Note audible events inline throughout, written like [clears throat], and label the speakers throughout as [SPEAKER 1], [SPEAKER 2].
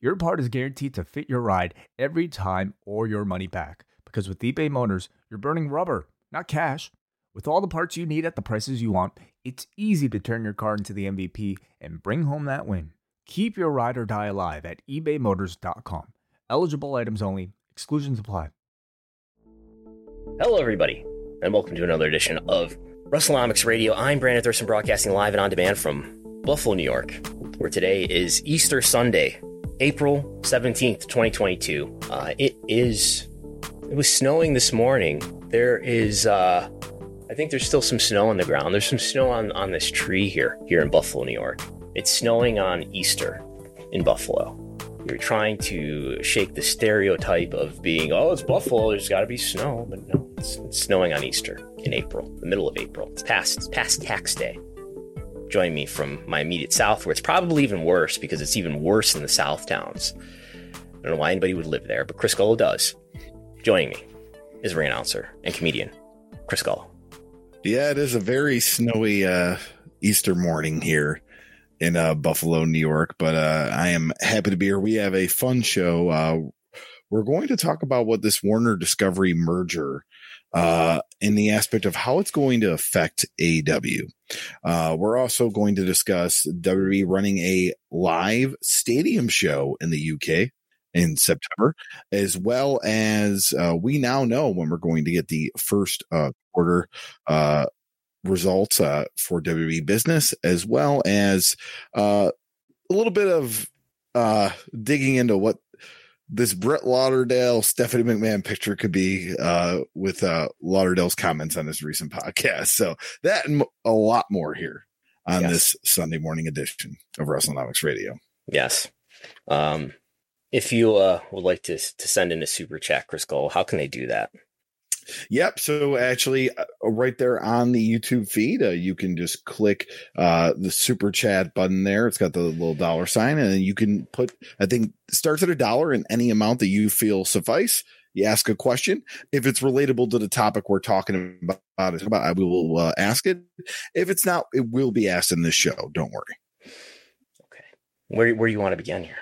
[SPEAKER 1] your part is guaranteed to fit your ride every time or your money back. Because with eBay Motors, you're burning rubber, not cash. With all the parts you need at the prices you want, it's easy to turn your car into the MVP and bring home that win. Keep your ride or die alive at ebaymotors.com. Eligible items only, exclusions apply.
[SPEAKER 2] Hello, everybody, and welcome to another edition of WrestleNomics Radio. I'm Brandon Thurston, broadcasting live and on demand from Buffalo, New York, where today is Easter Sunday, April 17th, 2022. Uh, it is it was snowing this morning. There is, uh, I think there's still some snow on the ground. There's some snow on, on this tree here, here in Buffalo, New York. It's snowing on Easter in Buffalo. You're trying to shake the stereotype of being, oh, it's Buffalo, there's got to be snow. But no, it's, it's, snowing on Easter in April, the middle of April. It's past, it's past tax day. Join me from my immediate south, where it's probably even worse because it's even worse in the south towns. I don't know why anybody would live there, but Chris Gullo does. Joining me is ring announcer and comedian Chris Gullo.
[SPEAKER 3] Yeah, it is a very snowy uh, Easter morning here in uh, Buffalo, New York, but uh, I am happy to be here. We have a fun show. Uh, we're going to talk about what this Warner Discovery merger uh, in the aspect of how it's going to affect AEW. Uh, we're also going to discuss WWE running a live stadium show in the UK in September, as well as uh, we now know when we're going to get the first uh, quarter uh, results uh, for WWE business, as well as uh, a little bit of uh, digging into what this Brett Lauderdale Stephanie McMahon picture could be with Lauderdale's comments on his recent podcast. So that and a lot more here on yes. this Sunday morning edition of WrestleNomics Radio.
[SPEAKER 2] Yes. Um, if you uh, would like to to send in a super chat, Chris Gullo, how can they do that?
[SPEAKER 3] Yep. So actually, uh, right there on the YouTube feed, uh, you can just click uh, the super chat button there. It's got the little dollar sign, and then you can put. I think starts at a dollar in any amount that you feel suffice. You ask a question. If it's relatable to the topic we're talking about, about I will uh, ask it. If it's not, it will be asked in this show. Don't worry.
[SPEAKER 2] Okay. Where where do you want to begin here?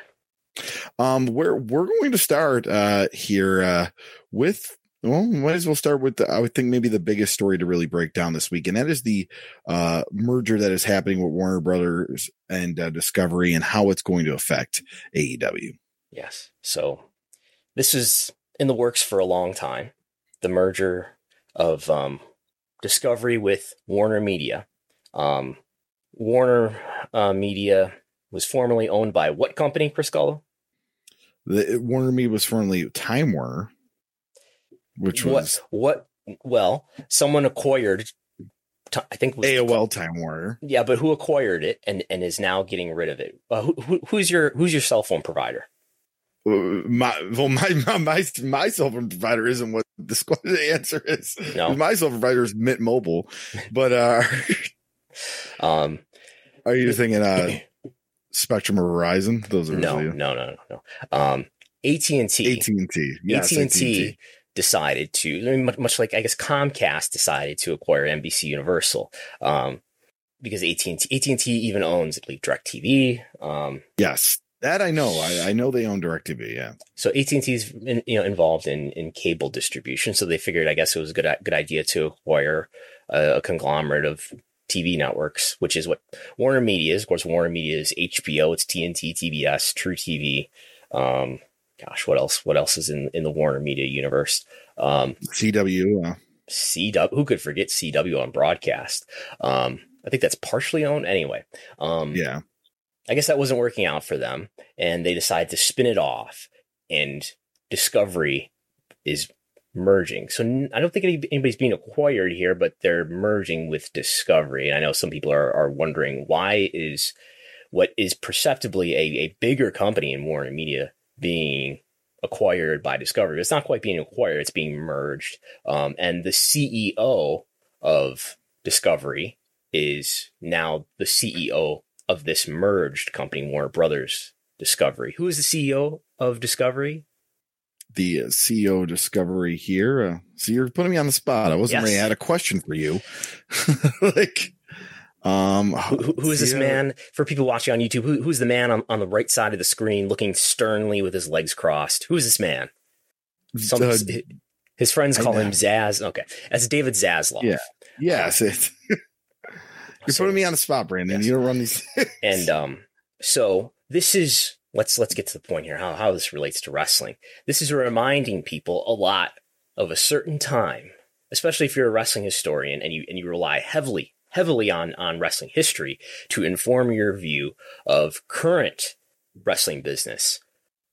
[SPEAKER 3] Um, we're we're going to start uh, here uh, with well, might as well start with the, I would think maybe the biggest story to really break down this week, and that is the uh, merger that is happening with Warner Brothers and uh, Discovery, and how it's going to affect AEW.
[SPEAKER 2] Yes, so this is in the works for a long time. The merger of um, Discovery with Warner Media. Um, Warner uh, Media was formerly owned by what company, Chris Gullo?
[SPEAKER 3] The Warner Media was formerly Time Warner, which was
[SPEAKER 2] what? what well, someone acquired. I think
[SPEAKER 3] AOL Time Warner.
[SPEAKER 2] Yeah, but who acquired it and, and is now getting rid of it? Uh, who, who's your who's your cell phone provider?
[SPEAKER 3] Uh, my well, my my my cell phone provider isn't [laughs] what the answer is. No, my cell provider is Mint Mobile, but uh, [laughs] um, [laughs] are you thinking uh? [coughs] Spectrum or Verizon? Those are
[SPEAKER 2] no, no, no, no, no. Um, AT and T.
[SPEAKER 3] AT and T.
[SPEAKER 2] AT and T decided to, much like I guess Comcast decided to acquire NBC Universal, um, because AT and T, AT even owns, I believe, Directv. Um,
[SPEAKER 3] yes, that I know. I, I know they own Directv. Yeah.
[SPEAKER 2] So AT and T is you know involved in in cable distribution, so they figured I guess it was a good good idea to acquire a, a conglomerate of TV networks, which is what Warner Media is. Of course, Warner Media is HBO, it's TNT, TBS, truTV. Um, gosh, what else? What else is in in the Warner Media universe?
[SPEAKER 3] Um, CW. Uh.
[SPEAKER 2] CW. Who could forget CW on broadcast? Um, I think that's partially owned anyway. Um,
[SPEAKER 3] yeah.
[SPEAKER 2] I guess that wasn't working out for them, and they decided to spin it off. And Discovery is merging. So I don't think anybody's being acquired here, but they're merging with Discovery. And I know some people are, are wondering why is what is perceptibly a, a bigger company in Warner Media being acquired by Discovery. It's not quite being acquired; it's being merged. Um, and the CEO of Discovery is now the CEO of this merged company, Warner Brothers Discovery. Who is the CEO of Discovery?
[SPEAKER 3] The CEO of Discovery here. Uh, so you're putting me on the spot. I wasn't
[SPEAKER 2] Yes.
[SPEAKER 3] ready. I had a question for you. [laughs] like, um,
[SPEAKER 2] Who, who- is this man? For people watching on YouTube, who, who's the man on, on the right side of the screen looking sternly with his legs crossed? Who is this man? Some,
[SPEAKER 3] Uh,
[SPEAKER 2] his friends call him Zaz. Okay. That's David Zaslav.
[SPEAKER 3] Yeah. yes, it, [laughs] you're
[SPEAKER 2] So-
[SPEAKER 3] putting me on the spot, Brandon.
[SPEAKER 2] Yes.
[SPEAKER 3] You don't run these.
[SPEAKER 2] And um, so this is let's let's get to the point here. How how this relates to wrestling. This is reminding people a lot of a certain time, especially if you're a wrestling historian and you and you rely heavily heavily on on wrestling history to inform your view of current wrestling business.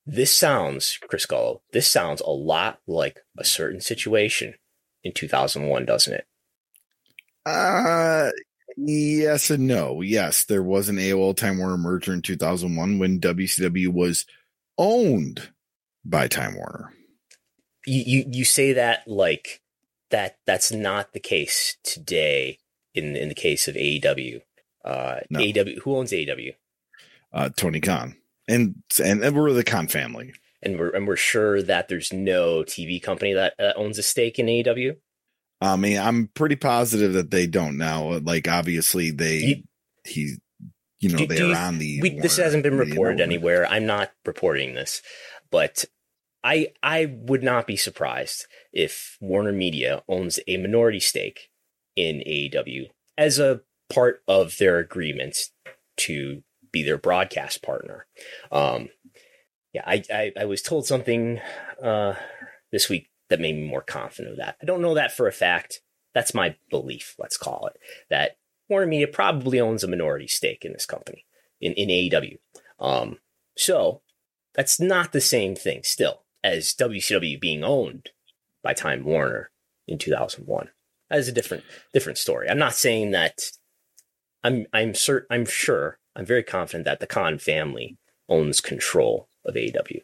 [SPEAKER 2] This sounds, Chris Gullo, this sounds a lot like a certain situation in 2001, doesn't it?
[SPEAKER 3] Uh, yes and no. Yes, there was an AOL Time Warner merger in 2001 when WCW was owned by Time Warner.
[SPEAKER 2] you, you you say that like that that's not the case today in in the case of AEW. Uh
[SPEAKER 3] No.
[SPEAKER 2] AEW who owns AEW?
[SPEAKER 3] Uh, Tony Khan and and, and we're the Khan family.
[SPEAKER 2] And we're and we're sure that there's no TV company that, that owns a stake in AEW.
[SPEAKER 3] I mean, I'm pretty positive that they don't now. Like, obviously, they
[SPEAKER 2] You-
[SPEAKER 3] he, you know,
[SPEAKER 2] Do-
[SPEAKER 3] they
[SPEAKER 2] do
[SPEAKER 3] are
[SPEAKER 2] you-
[SPEAKER 3] on the.
[SPEAKER 2] We, this hasn't been reported anywhere. I'm not reporting this, but I I would not be surprised if Warner Media owns a minority stake in AEW as a part of their agreement to be their broadcast partner. Um, yeah, I, I I was told something uh, this week that made me more confident of that. I don't know that for a fact. That's my belief. Let's call it that Warner Media probably owns a minority stake in this company in, in AEW. Um, so that's not the same thing still as WCW being owned by Time Warner in 2001. That is a different different story. I'm not saying that I'm I'm cert, I'm sure I'm very confident that the Khan family owns control of AEW.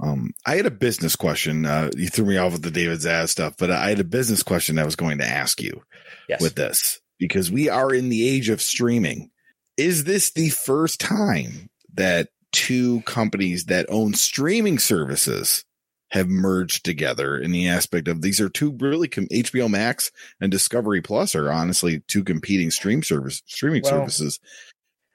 [SPEAKER 3] Um, I had a business question. Uh, you threw me off with the David Zaz stuff, but I had a business question I was going to ask you
[SPEAKER 2] Yes.
[SPEAKER 3] with this because we are in the age of streaming. Is this the first time that two companies that own streaming services have merged together in the aspect of these are two really com- HBO Max and Discovery Plus are honestly two competing stream service streaming
[SPEAKER 2] Well,
[SPEAKER 3] services.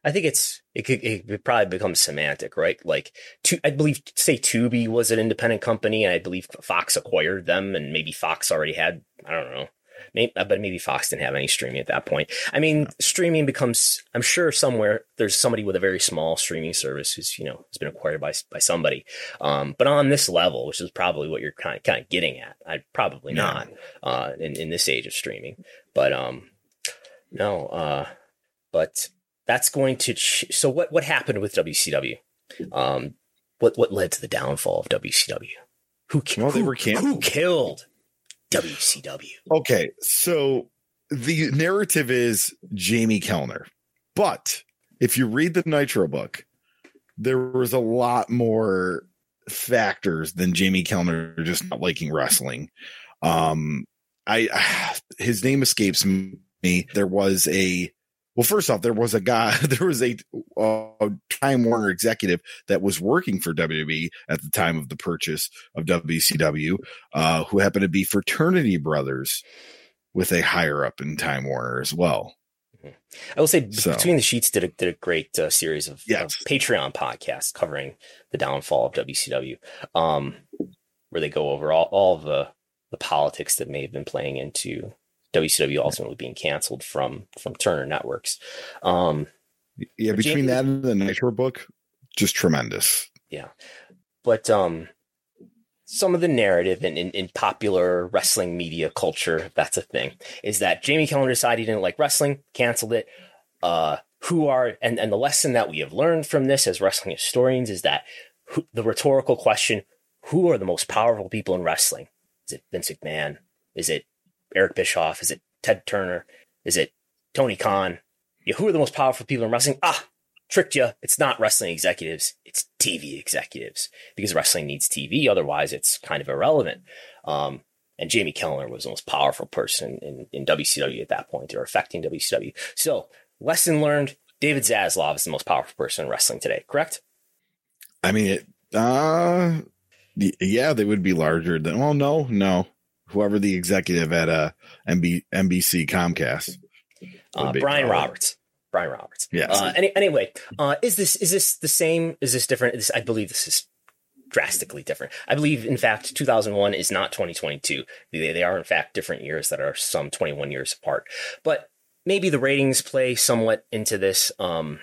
[SPEAKER 2] I think it's it could it probably become semantic, right? Like, tu- I believe say Tubi was an independent company, and I believe Fox acquired them, and maybe Fox already had I don't know, maybe, but maybe Fox didn't have any streaming at that point. I mean, streaming becomes I'm sure somewhere there's somebody with a very small streaming service who's you know has been acquired by by somebody, um, but on this level, which is probably what you're kind of kind of getting at, I probably
[SPEAKER 3] Yeah.
[SPEAKER 2] not uh, in in this age of streaming, but um, no, uh, but that's going to ch- so what what happened with WCW? Um, what what led to the downfall of WCW? Who ki-
[SPEAKER 3] Well, they
[SPEAKER 2] who, who killed WCW?
[SPEAKER 3] Okay, so the narrative is Jamie Kellner, but if you read the Nitro book, there was a lot more factors than Jamie Kellner just not liking wrestling. Um, I [sighs] his name escapes me. There was a well, first off, there was a guy, [laughs] there was a uh, Time Warner executive that was working for WWE at the time of the purchase of WCW, uh, who happened to be fraternity brothers with a higher up in Time Warner as well.
[SPEAKER 2] I will say
[SPEAKER 3] So-
[SPEAKER 2] Between the Sheets did a did a great uh, series of,
[SPEAKER 3] Yes.
[SPEAKER 2] of Patreon podcasts covering the downfall of WCW, um, where they go over all, all of the the politics that may have been playing into WCW ultimately being canceled from from Turner Networks. Um,
[SPEAKER 3] Yeah, between
[SPEAKER 2] Jamie-
[SPEAKER 3] that and the Nitro book, just tremendous.
[SPEAKER 2] Yeah, but um some of the narrative in, in, in popular wrestling media culture, that's a thing, is that Jamie Kellner decided he didn't like wrestling, canceled it. Uh, who are and, and the lesson that we have learned from this as wrestling historians is that who, the rhetorical question: Who are the most powerful people in wrestling? Is it Vince McMahon? Is it Eric Bischoff? Is it Ted Turner? Is it Tony Khan? Yeah, who are the most powerful people in wrestling? Ah, tricked you. It's not wrestling executives. It's TV executives because wrestling needs TV. Otherwise, it's kind of irrelevant. Um, and Jamie Kellner was the most powerful person in, in WCW at that point or affecting WCW. So lesson learned. David Zaslav is the most powerful person in wrestling today, correct?
[SPEAKER 3] I mean, it, uh, yeah, they would be larger than, well, no, no. Whoever the executive at uh, MB, NBC Comcast.
[SPEAKER 2] Uh, Brian Roberts. Brian Roberts.
[SPEAKER 3] Yeah.
[SPEAKER 2] Uh, any, anyway, uh, is this is this the same? Is this different? This, I believe this is drastically different. I believe, in fact, 2001 is not 2022. They, they are, in fact, different years that are some 21 years apart. But maybe the ratings play somewhat into this. Um,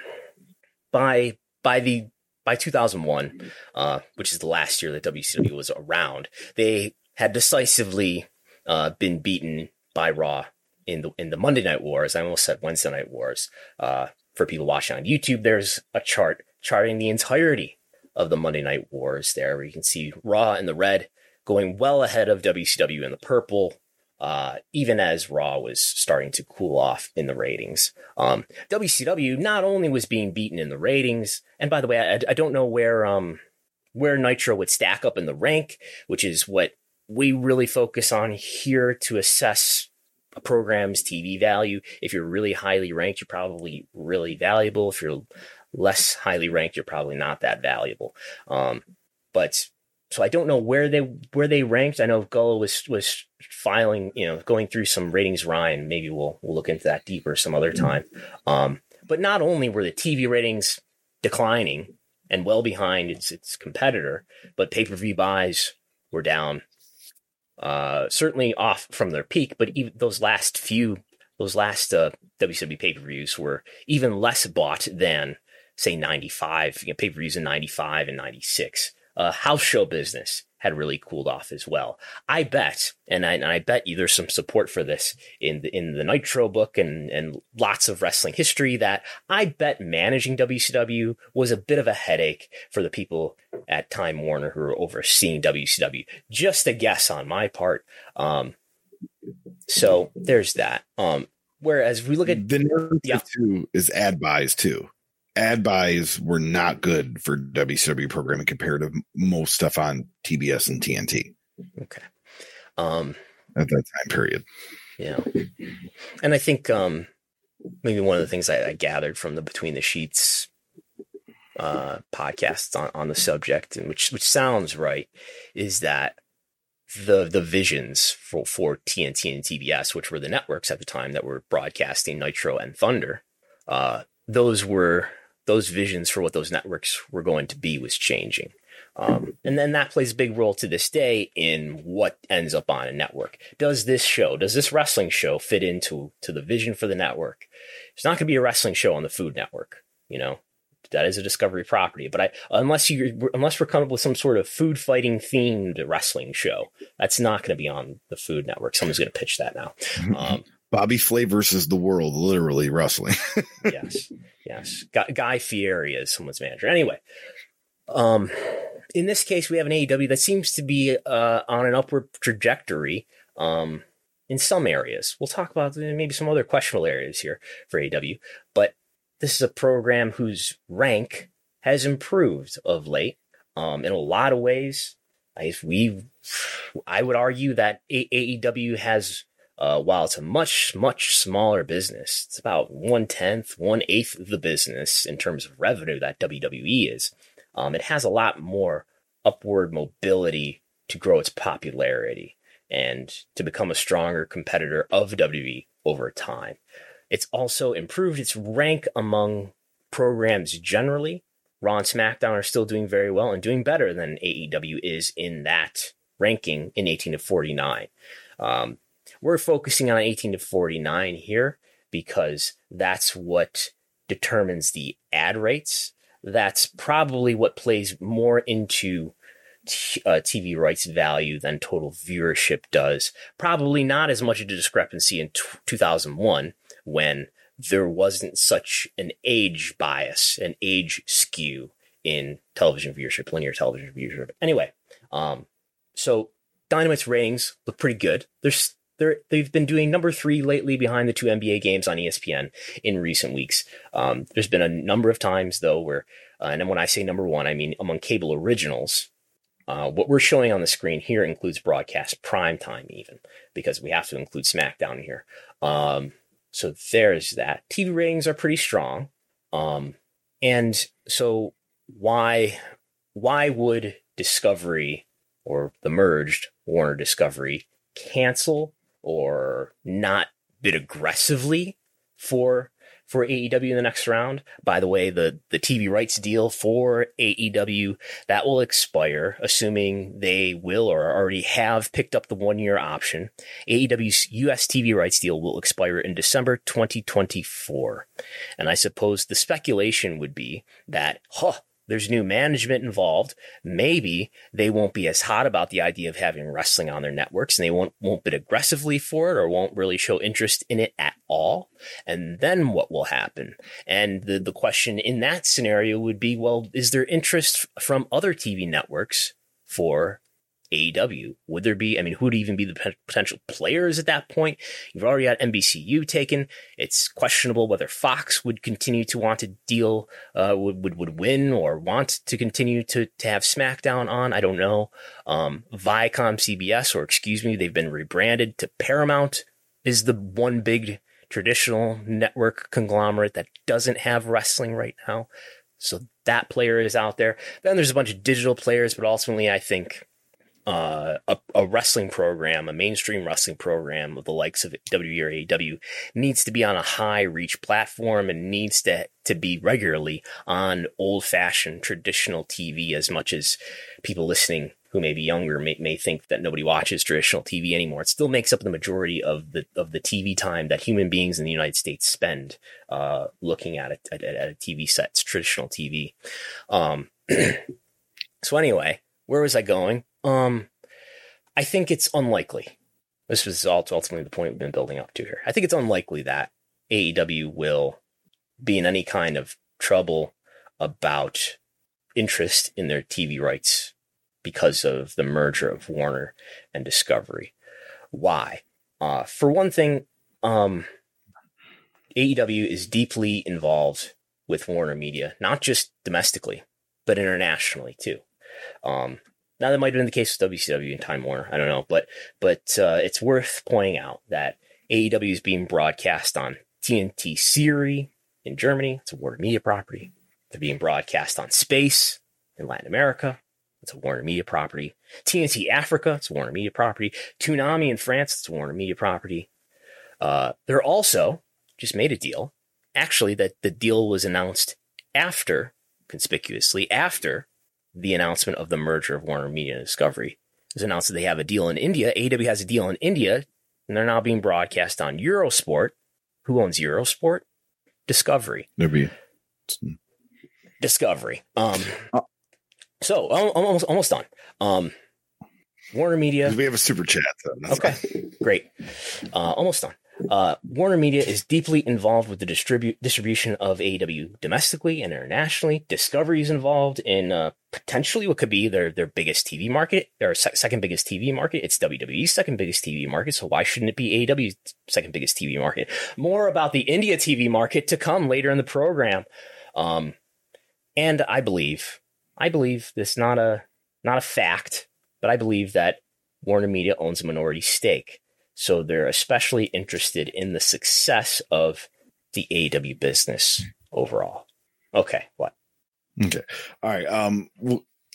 [SPEAKER 2] by by the by 2001, uh, which is the last year that WCW was around, they had decisively uh, been beaten by Raw in the in the Monday Night Wars. I almost said Wednesday Night Wars. Uh, for people watching on YouTube, there's a chart charting the entirety of the Monday Night Wars there, where you can see Raw in the red going well ahead of WCW in the purple, uh, even as Raw was starting to cool off in the ratings. Um, WCW not only was being beaten in the ratings, and by the way, I, I don't know where um, where Nitro would stack up in the rank, which is what we really focus on here to assess a program's TV value. If you're really highly ranked, you're probably really valuable. If you're less highly ranked, you're probably not that valuable. Um, but so I don't know where they where they ranked. I know Gullo was was filing, you know, going through some ratings. Ryan, maybe we'll we'll look into that deeper some other time. Um, but not only were the TV ratings declining and well behind its its competitor, but pay per view buys were down. Uh, certainly off from their peak, but even those last few, those last uh, WCW pay per views were even less bought than say 95, you know, pay per views in 95 and 96. Uh, house show business had really cooled off as well. I bet, and I, and I bet you there's some support for this in the, in the Nitro book and, and lots of wrestling history that I bet managing WCW was a bit of a headache for the people at Time Warner who were overseeing WCW. Just a guess on my part. Um, so there's that. Um, whereas we look at
[SPEAKER 3] the narrative yeah. too is ad buys too ad buys were not good for WCW programming compared to most stuff on TBS and TNT.
[SPEAKER 2] Okay. Um,
[SPEAKER 3] at that time period.
[SPEAKER 2] Yeah. And I think um, maybe one of the things I, I gathered from the Between the Sheets uh, podcast on, on the subject, and which which sounds right, is that the the visions for, for TNT and TBS, which were the networks at the time that were broadcasting Nitro and Thunder, uh, those were those visions for what those networks were going to be was changing. Um, and then that plays a big role to this day in what ends up on a network. Does this show, does this wrestling show fit into to the vision for the network? It's not going to be a wrestling show on the Food Network, you know. That is a Discovery property, but I unless you unless we're coming up with some sort of food fighting themed wrestling show, that's not going to be on the Food Network. Someone's going to pitch that now. Um,
[SPEAKER 3] Bobby Flay versus the world, literally wrestling. [laughs]
[SPEAKER 2] yes, yes. Guy, Fieri is someone's manager. Anyway, um, in this case, we have an AEW that seems to be uh, on an upward trajectory. Um, in some areas, we'll talk about maybe some other questionable areas here for AEW, but this is a program whose rank has improved of late. Um, in a lot of ways, I we, I would argue that AEW has uh, while it's a much, much smaller business, it's about one tenth, one eighth of the business in terms of revenue that WWE is. Um, it has a lot more upward mobility to grow its popularity and to become a stronger competitor of WWE over time. It's also improved its rank among programs generally. Raw and SmackDown are still doing very well and doing better than AEW is in that ranking in 18 to 49. Um, we're focusing on 18 to 49 here because that's what determines the ad rates. That's probably what plays more into t- uh, TV rights value than total viewership does. Probably not as much of a discrepancy in t- 2001 when there wasn't such an age bias, an age skew in television viewership, linear television viewership. Anyway, um, so Dynamite's ratings look pretty good. There's they're they've been doing number three lately behind the two NBA games on ESPN in recent weeks. Um, there's been a number of times though where, uh, and when I say number one, I mean among cable originals. Uh, what we're showing on the screen here includes broadcast prime time, even because we have to include SmackDown here. Um, so there's that. TV ratings are pretty strong, um, and so why why would Discovery or the merged Warner Discovery cancel or not bid aggressively for for AEW in the next round. By the way, the the TV rights deal for AEW that will expire, assuming they will or already have picked up the one year option. AEW's US TV rights deal will expire in December 2024, and I suppose the speculation would be that, huh, there's new management involved. Maybe they won't be as hot about the idea of having wrestling on their networks and they won't, won't bid aggressively for it or won't really show interest in it at all. And then what will happen? And the, the question in that scenario would be, well, is there interest from other TV networks for AEW? Would there be, I mean, who would even be the potential players at that point? You've already had NBCU taken. It's questionable whether Fox would continue to want to deal, uh, would, would, would win or want to continue to, to have SmackDown on. I don't know. Um, Viacom CBS, or excuse me, they've been rebranded to Paramount is the one big traditional network conglomerate that doesn't have wrestling right now. So that player is out there. Then there's a bunch of digital players, but ultimately I think uh, a, a, wrestling program, a mainstream wrestling program of the likes of WWE or AEW needs to be on a high reach platform and needs to, to be regularly on old fashioned traditional TV as much as people listening who may be younger may, may think that nobody watches traditional TV anymore. It still makes up the majority of the, of the TV time that human beings in the United States spend, uh, looking at at, at a TV set. Traditional TV. Um, [clears throat] so anyway, where was I going? Um, I think it's unlikely. This was ultimately the point we've been building up to here. I think it's unlikely that AEW will be in any kind of trouble about interest in their TV rights because of the merger of Warner and Discovery. Why? Uh, for one thing, um, AEW is deeply involved with Warner Media, not just domestically, but internationally too. Um, now that might have been the case with WCW and Time Warner. I don't know, but but uh, it's worth pointing out that AEW is being broadcast on TNT Serie in Germany. It's a Warner Media property. They're being broadcast on Space in Latin America. It's a Warner Media property. TNT Africa. It's a Warner Media property. Toonami in France. It's a Warner Media property. Uh, they're also just made a deal. Actually, that the deal was announced after, conspicuously after the announcement of the merger of Warner Media and Discovery. It was announced that they have a deal in India. AW has a deal in India, and they're now being broadcast on Eurosport. Who owns Eurosport? Discovery.
[SPEAKER 3] Maybe.
[SPEAKER 2] Discovery. Um, oh. so almost almost done. Um, Warner Media.
[SPEAKER 3] We have a super chat.
[SPEAKER 2] Though. okay, great. Uh, almost done. Uh, Warner Media is deeply involved with the distribu- distribution of AEW domestically and internationally. Discovery is involved in uh, potentially what could be their their biggest TV market, their se- second biggest TV market. It's WWE's second biggest TV market, so why shouldn't it be AEW's second biggest TV market? More about the India TV market to come later in the program. Um, and I believe, I believe this not a not a fact, but I believe that Warner Media owns a minority stake so they're especially interested in the success of the AW business overall. Okay, what?
[SPEAKER 3] Okay, all right. Um,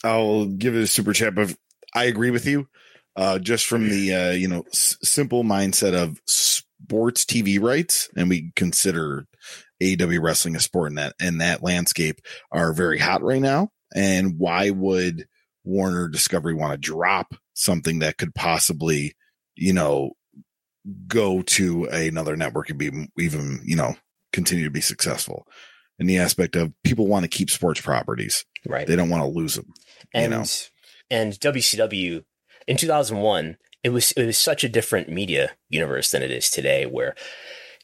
[SPEAKER 3] I'll give it a super chat, but I agree with you. Uh, just from the uh, you know s- simple mindset of sports TV rights, and we consider AEW wrestling a sport in that in that landscape are very hot right now. And why would Warner Discovery want to drop something that could possibly, you know, go to another network and be even, you know, continue to be successful in the aspect of people want to keep sports properties.
[SPEAKER 2] Right.
[SPEAKER 3] They don't want to lose them.
[SPEAKER 2] And,
[SPEAKER 3] you know?
[SPEAKER 2] and WCW in 2001, it was, it was such a different media universe than it is today, where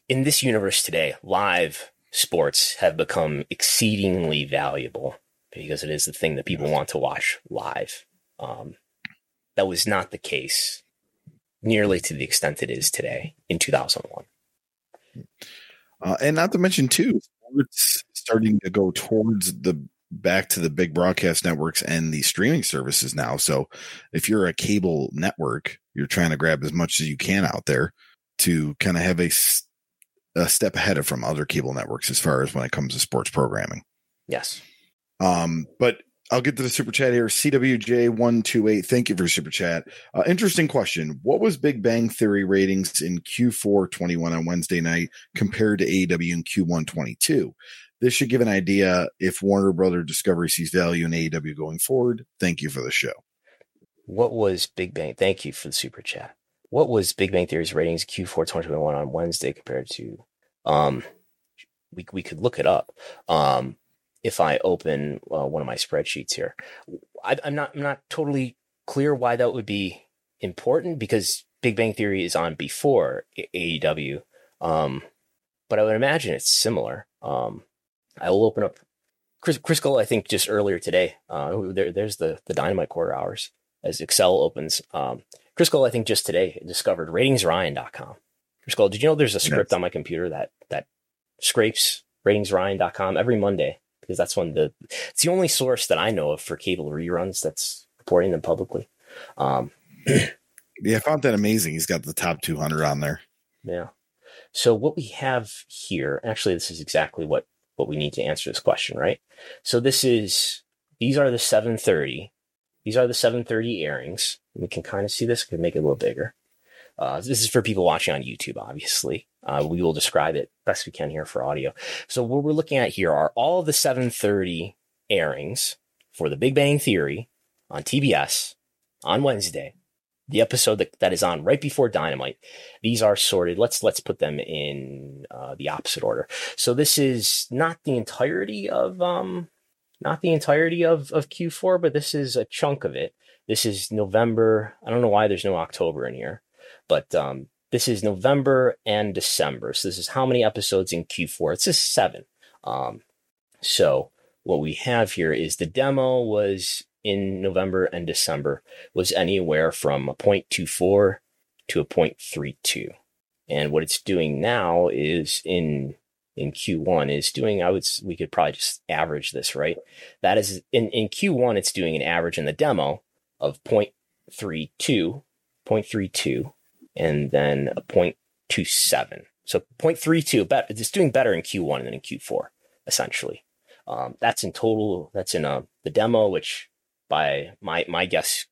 [SPEAKER 2] in this universe today, live sports have become exceedingly valuable because it is the thing that people want to watch live. Um, that was not the case nearly to the extent it is today in 2001.
[SPEAKER 3] Uh, and not to mention too, it's starting to go towards the back to the big broadcast networks and the streaming services now. So if you're a cable network, you're trying to grab as much as you can out there to kind of have a, a step ahead of from other cable networks as far as when it comes to sports programming.
[SPEAKER 2] Yes.
[SPEAKER 3] Um, but I'll get to the super chat here. CWJ128. Thank you for super chat. Uh, interesting question. What was Big Bang Theory ratings in Q4 21 on Wednesday night compared to AEW in Q1 22? This should give an idea if Warner Brother Discovery sees value in AEW going forward. Thank you for the show.
[SPEAKER 2] What was Big Bang? Thank you for the super chat. What was Big Bang Theory's ratings Q4 2021 on Wednesday compared to? Um, we we could look it up. Um, if I open uh, one of my spreadsheets here. I, am not I'm not totally clear why that would be important because Big Bang Theory is on before AEW, um, but I would imagine it's similar. Um, I will open up Chris, Chris Cole, I think just earlier today. Uh, there, there's the the Dynamite quarter hours as Excel opens. Um, Chris Cole, I think just today discovered ratingsryan.com. Chris Cole, did you know there's a script yes. on my computer that that scrapes ratingsryan.com every Monday? Because that's one the it's the only source that I know of for cable reruns that's reporting them publicly. Um,
[SPEAKER 3] yeah, I found that amazing. He's got the top 200 on there.
[SPEAKER 2] Yeah. So what we have here, actually, this is exactly what what we need to answer this question, right? So this is these are the 730. These are the 730 airings. We can kind of see this. Can make it a little bigger. Uh, this is for people watching on YouTube, obviously. Uh, we will describe it best we can here for audio. So what we're looking at here are all the 7:30 airings for The Big Bang Theory on TBS on Wednesday. The episode that, that is on right before Dynamite. These are sorted. Let's let's put them in uh, the opposite order. So this is not the entirety of um, not the entirety of of Q4, but this is a chunk of it. This is November. I don't know why there's no October in here, but um, this is November and December. So this is how many episodes in Q4? It's just seven. Um, so what we have here is the demo was in November and December was anywhere from a 0.24 to a 0.32. And what it's doing now is in in Q1 is doing I would we could probably just average this, right? That is in in Q1 it's doing an average in the demo of 0.32, 0.32 and then a 0.27. So 0.32, but it's doing better in Q1 than in Q4, essentially. Um, that's in total. That's in uh, the demo, which by my my guess,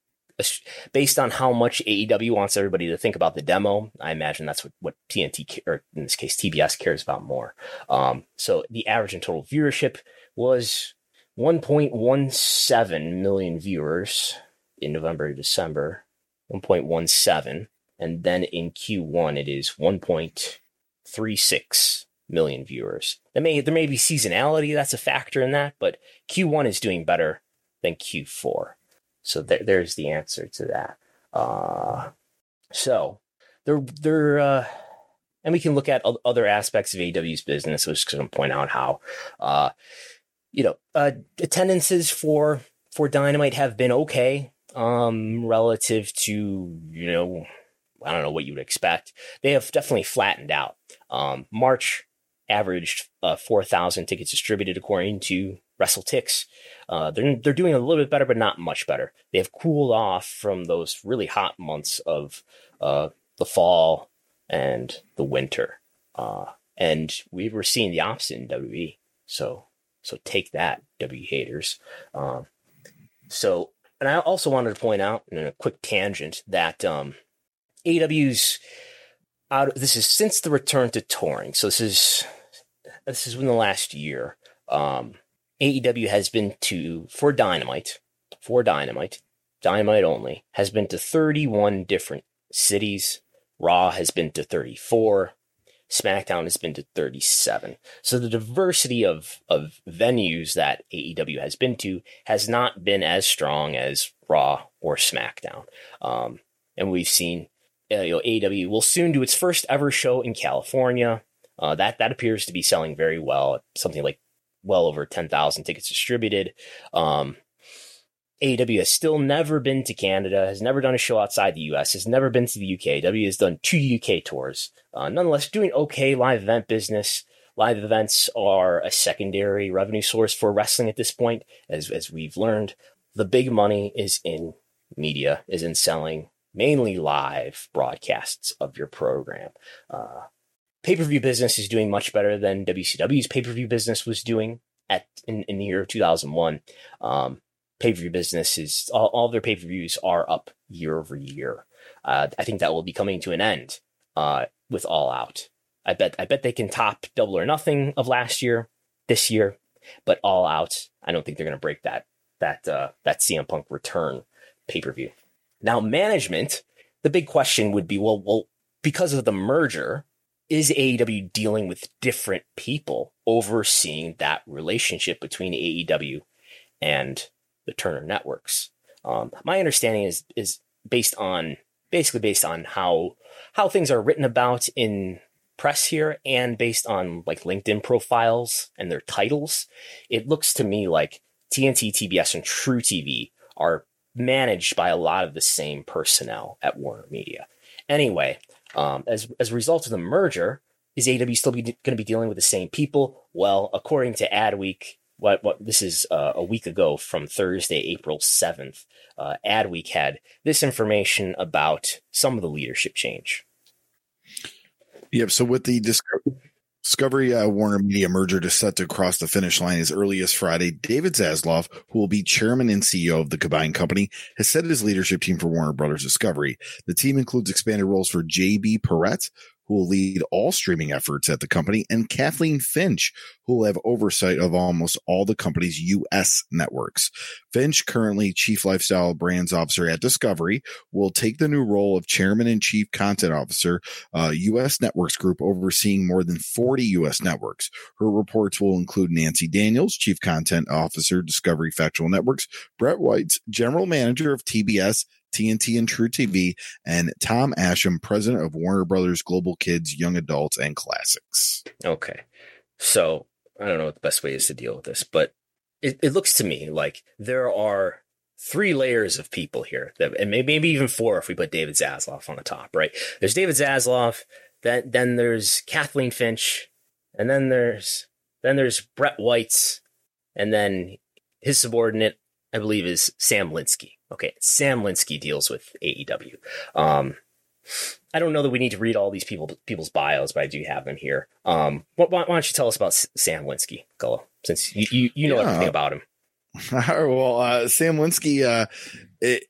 [SPEAKER 2] based on how much AEW wants everybody to think about the demo, I imagine that's what, what TNT or in this case TBS cares about more. Um, so the average in total viewership was 1.17 million viewers in November December. 1.17 and then in Q1 it is 1.36 million viewers. There may there may be seasonality that's a factor in that, but Q1 is doing better than Q4. So there, there's the answer to that. Uh, so there there uh, and we can look at other aspects of AW's business, which to point out how uh, you know uh, attendances for for Dynamite have been okay um, relative to you know I don't know what you would expect. They have definitely flattened out. Um, March averaged uh, 4,000 tickets distributed according to WrestleTix. Uh, they're, they're doing a little bit better, but not much better. They have cooled off from those really hot months of uh, the fall and the winter. Uh, and we were seeing the opposite in WWE. So, so take that, W haters. Um, so, and I also wanted to point out in a quick tangent that um, AW's out. This is since the return to touring. So this is this is in the last year. Um, AEW has been to for Dynamite, for Dynamite, Dynamite only has been to 31 different cities. Raw has been to 34. SmackDown has been to 37. So the diversity of, of venues that AEW has been to has not been as strong as Raw or SmackDown. Um, and we've seen uh, you know, AEW will soon do its first ever show in California. Uh, that that appears to be selling very well. Something like well over ten thousand tickets distributed. Um, AEW has still never been to Canada, has never done a show outside the US, has never been to the UK. W has done two UK tours. Uh, nonetheless, doing okay live event business. Live events are a secondary revenue source for wrestling at this point, as, as we've learned. The big money is in media, is in selling mainly live broadcasts of your program. Uh, pay per view business is doing much better than WCW's pay per view business was doing at in, in the year 2001. Um, pay per view business is all, all their pay per views are up year over year. Uh, I think that will be coming to an end uh, with All Out. I bet I bet they can top Double or Nothing of last year this year, but All Out. I don't think they're going to break that that uh, that CM Punk return pay per view. Now, management, the big question would be well, well, because of the merger, is AEW dealing with different people overseeing that relationship between AEW and the Turner networks? Um, my understanding is is based on basically based on how how things are written about in press here and based on like LinkedIn profiles and their titles. It looks to me like TNT, TBS, and truTV are managed by a lot of the same personnel at Warner Media. Anyway, um, as as a result of the merger, is AW still going to be dealing with the same people? Well, according to Adweek, what what this is uh, a week ago from Thursday, April seventh, uh, Adweek had this information about some of the leadership change.
[SPEAKER 3] Yep. So with the Discovery, Discovery uh, Warner Media merger is set to cross the finish line as early as Friday. David Zaslav, who will be chairman and CEO of the combined company, has set his leadership team for Warner Brothers Discovery. The team includes expanded roles for JB Perrette, who will lead all streaming efforts at the company, and Kathleen Finch, who will have oversight of almost all the company's U.S. networks. Finch, currently Chief Lifestyle Brands Officer at Discovery, will take the new role of Chairman and Chief Content Officer, uh, U.S. Networks Group, overseeing more than 40 U.S. networks. Her reports will include Nancy Daniels, Chief Content Officer, Discovery Factual Networks, Brett Weitz General Manager of TBS, TNT and truTV, and Tom Ascheim, president of Warner Brothers Global Kids, Young Adults, and Classics.
[SPEAKER 2] Okay. So I don't know what the best way is to deal with this, but it, it looks to me like there are three layers of people here, that, and maybe, maybe even four if we put David Zaslav on the top, right? There's David Zaslav, then, then there's Kathleen Finch, and then there's then there's Brett Weitz, and then his subordinate, I believe, is Sam Linsky. Okay, Sam Linsky deals with AEW. Um, I don't know that we need to read all these people people's bios, but I do have them here. Um, why, why don't you tell us about Sam Linsky, Gullo, since you, you, you know yeah. everything about him? [laughs]
[SPEAKER 3] well, uh, Sam Linsky, uh,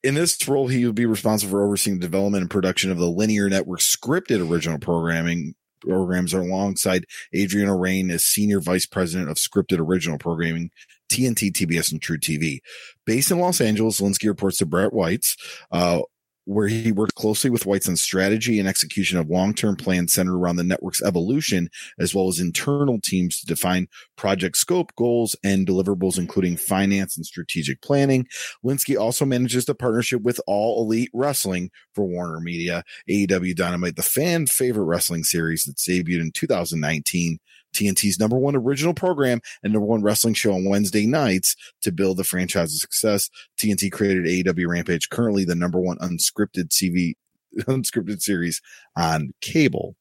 [SPEAKER 3] in this role, he would be responsible for overseeing the development and production of the linear network scripted original programming programs alongside Adriana Rain as senior vice president of scripted original programming TNT, TBS, and truTV. Based in Los Angeles, Linsky reports to Brett Weitz, uh, where he works closely with Weitz on strategy and execution of long-term plans centered around the network's evolution, as well as internal teams to define project scope, goals, and deliverables, including finance and strategic planning. Linsky also manages the partnership with All Elite Wrestling for Warner Media, AEW Dynamite, the fan favorite wrestling series that debuted in 2019 TNT's number one original program and number one wrestling show on Wednesday nights to build the franchise's success. TNT created AEW Rampage, currently the number one unscripted TV [laughs] unscripted series on cable.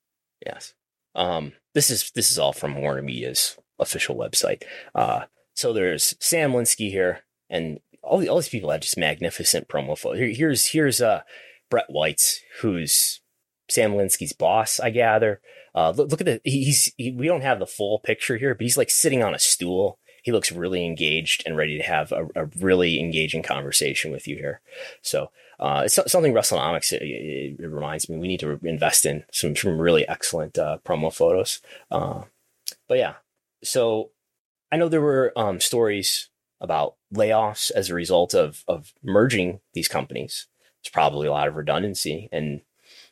[SPEAKER 2] Yes. Um, this is this is all from Warner Media's official website. Uh, so there's Sam Linsky here, and all, all these people have just magnificent promo photos. Here, here's here's uh Brett Weitz, who's Sam Linsky's boss, I gather. Uh, look, look at the he's he, we don't have the full picture here, but he's like sitting on a stool. He looks really engaged and ready to have a, a really engaging conversation with you here. So uh, it's something WrestleNomics. It, it, it, reminds me we need to invest in some some really excellent uh, promo photos. Uh, but yeah, so I know there were um, stories about layoffs as a result of of merging these companies. There's probably a lot of redundancy, and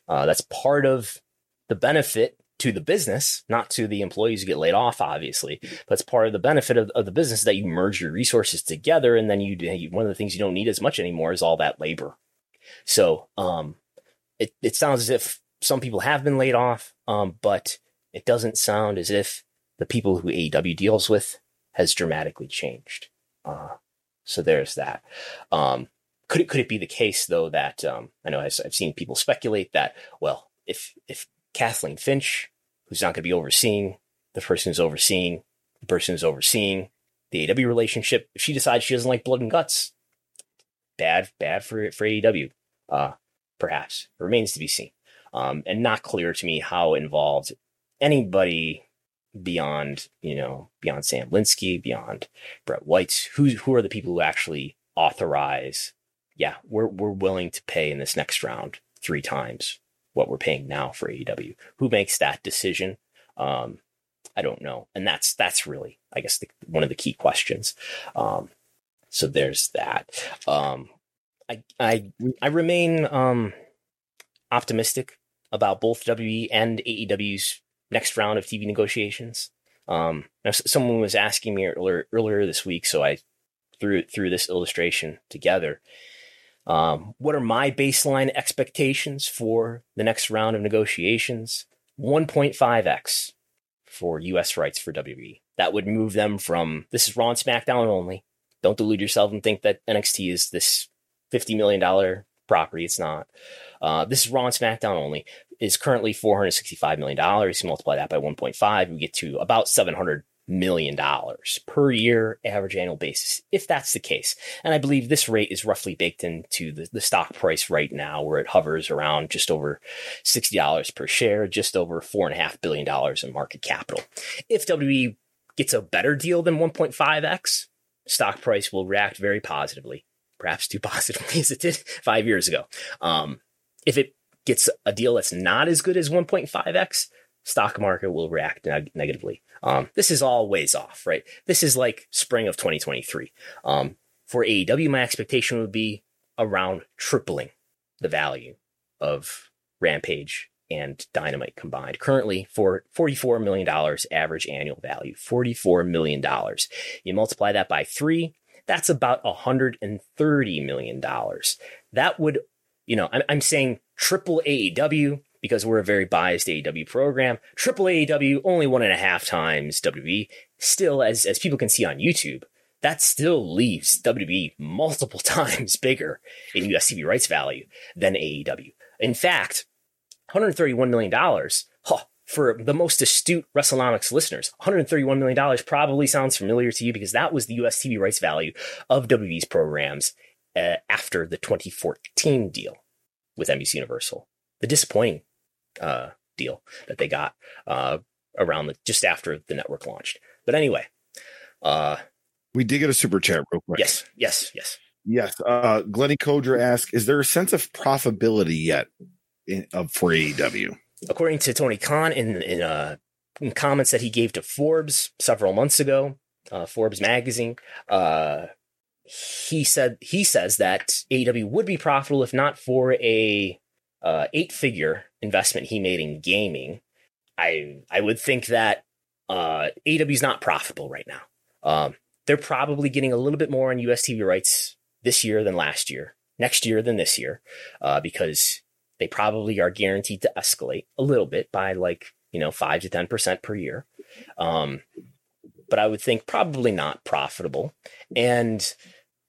[SPEAKER 2] uh, that's part of the benefit to the business, not to the employees who get laid off, obviously. But it's part of the benefit of, of the business that you merge your resources together, and then you, you one of the things you don't need as much anymore is all that labor. So um, it it sounds as if some people have been laid off, um, but it doesn't sound as if the people who AEW deals with has dramatically changed. Uh, So there's that. Um, could it could it be the case though that um, I know I've, I've seen people speculate that well if if Kathleen Finch, who's not going to be overseeing the person who's overseeing the person who's overseeing the AW relationship, if she decides she doesn't like blood and guts, bad bad for for AEW. Uh, perhaps it remains to be seen, um, and not clear to me how involved anybody beyond you know beyond Sam Linsky, beyond Brett White, who who are the people who actually authorize? Yeah, we're we're willing to pay in this next round three times what we're paying now for AEW. Who makes that decision? Um, I don't know, and that's that's really I guess the, one of the key questions. Um, so there's that. Um, I I I remain um, optimistic about both WWE and AEW's next round of TV negotiations. Um, someone was asking me earlier, earlier this week, so I threw threw this illustration together. Um, what are my baseline expectations for the next round of negotiations? 1.5x for U.S. rights for WWE. That would move them from this is Raw and SmackDown only. Don't delude yourself and think that NXT is this $50 million property. It's not. Uh, this is Raw and SmackDown only. Is currently $465 million. You multiply that by 1.5, we get to about 700 million dollars per year average annual basis if that's the case. And i believe this rate is roughly baked into the, the stock price right now where it hovers around just over $60 per share just over $4.5 billion in market capital. If wwe gets a better deal than 1.5x stock price will react very positively perhaps too [laughs] positively as it did five years ago. Um, if it gets a deal that's not as good as 1.5x stock market will react neg- negatively. Um, this is all ways off, right? This is like spring of 2023. Um, for AEW, my expectation would be around tripling the value of Rampage and Dynamite combined. Currently, for $44 million average annual value, $44 million. You multiply that by three, that's about $130 million. That would, you know, I'm, I'm saying triple AEW, because we're a very biased AEW program. Triple AEW only one and a half times WWE. Still, as as people can see on YouTube, that still leaves WWE multiple [laughs] times bigger in US TV rights value than AEW. In fact, $131 million, huh, for the most astute WrestleNomics listeners, $131 million probably sounds familiar to you because that was the US TV rights value of WWE's programs uh, after the 2014 deal with NBC Universal. The disappointing uh, deal that they got uh, around the, just after the network launched. But anyway, uh,
[SPEAKER 3] we did get a super chat real quick.
[SPEAKER 2] Yes, yes, yes,
[SPEAKER 3] yes. Uh, Glenny Kodra asks, "Is there a sense of profitability yet in, uh, for AEW?"
[SPEAKER 2] According to Tony Khan in in, uh, in comments that he gave to Forbes several months ago, uh, Forbes magazine, uh, he said he says that AEW would be profitable if not for a uh, eight figure investment he made in gaming, I I would think that uh, AW is not profitable right now. Um, they're probably getting a little bit more on US TV rights this year than last year, next year than this year, uh, because they probably are guaranteed to escalate a little bit by like you know five to ten percent per year. Um, but I would think probably not profitable. And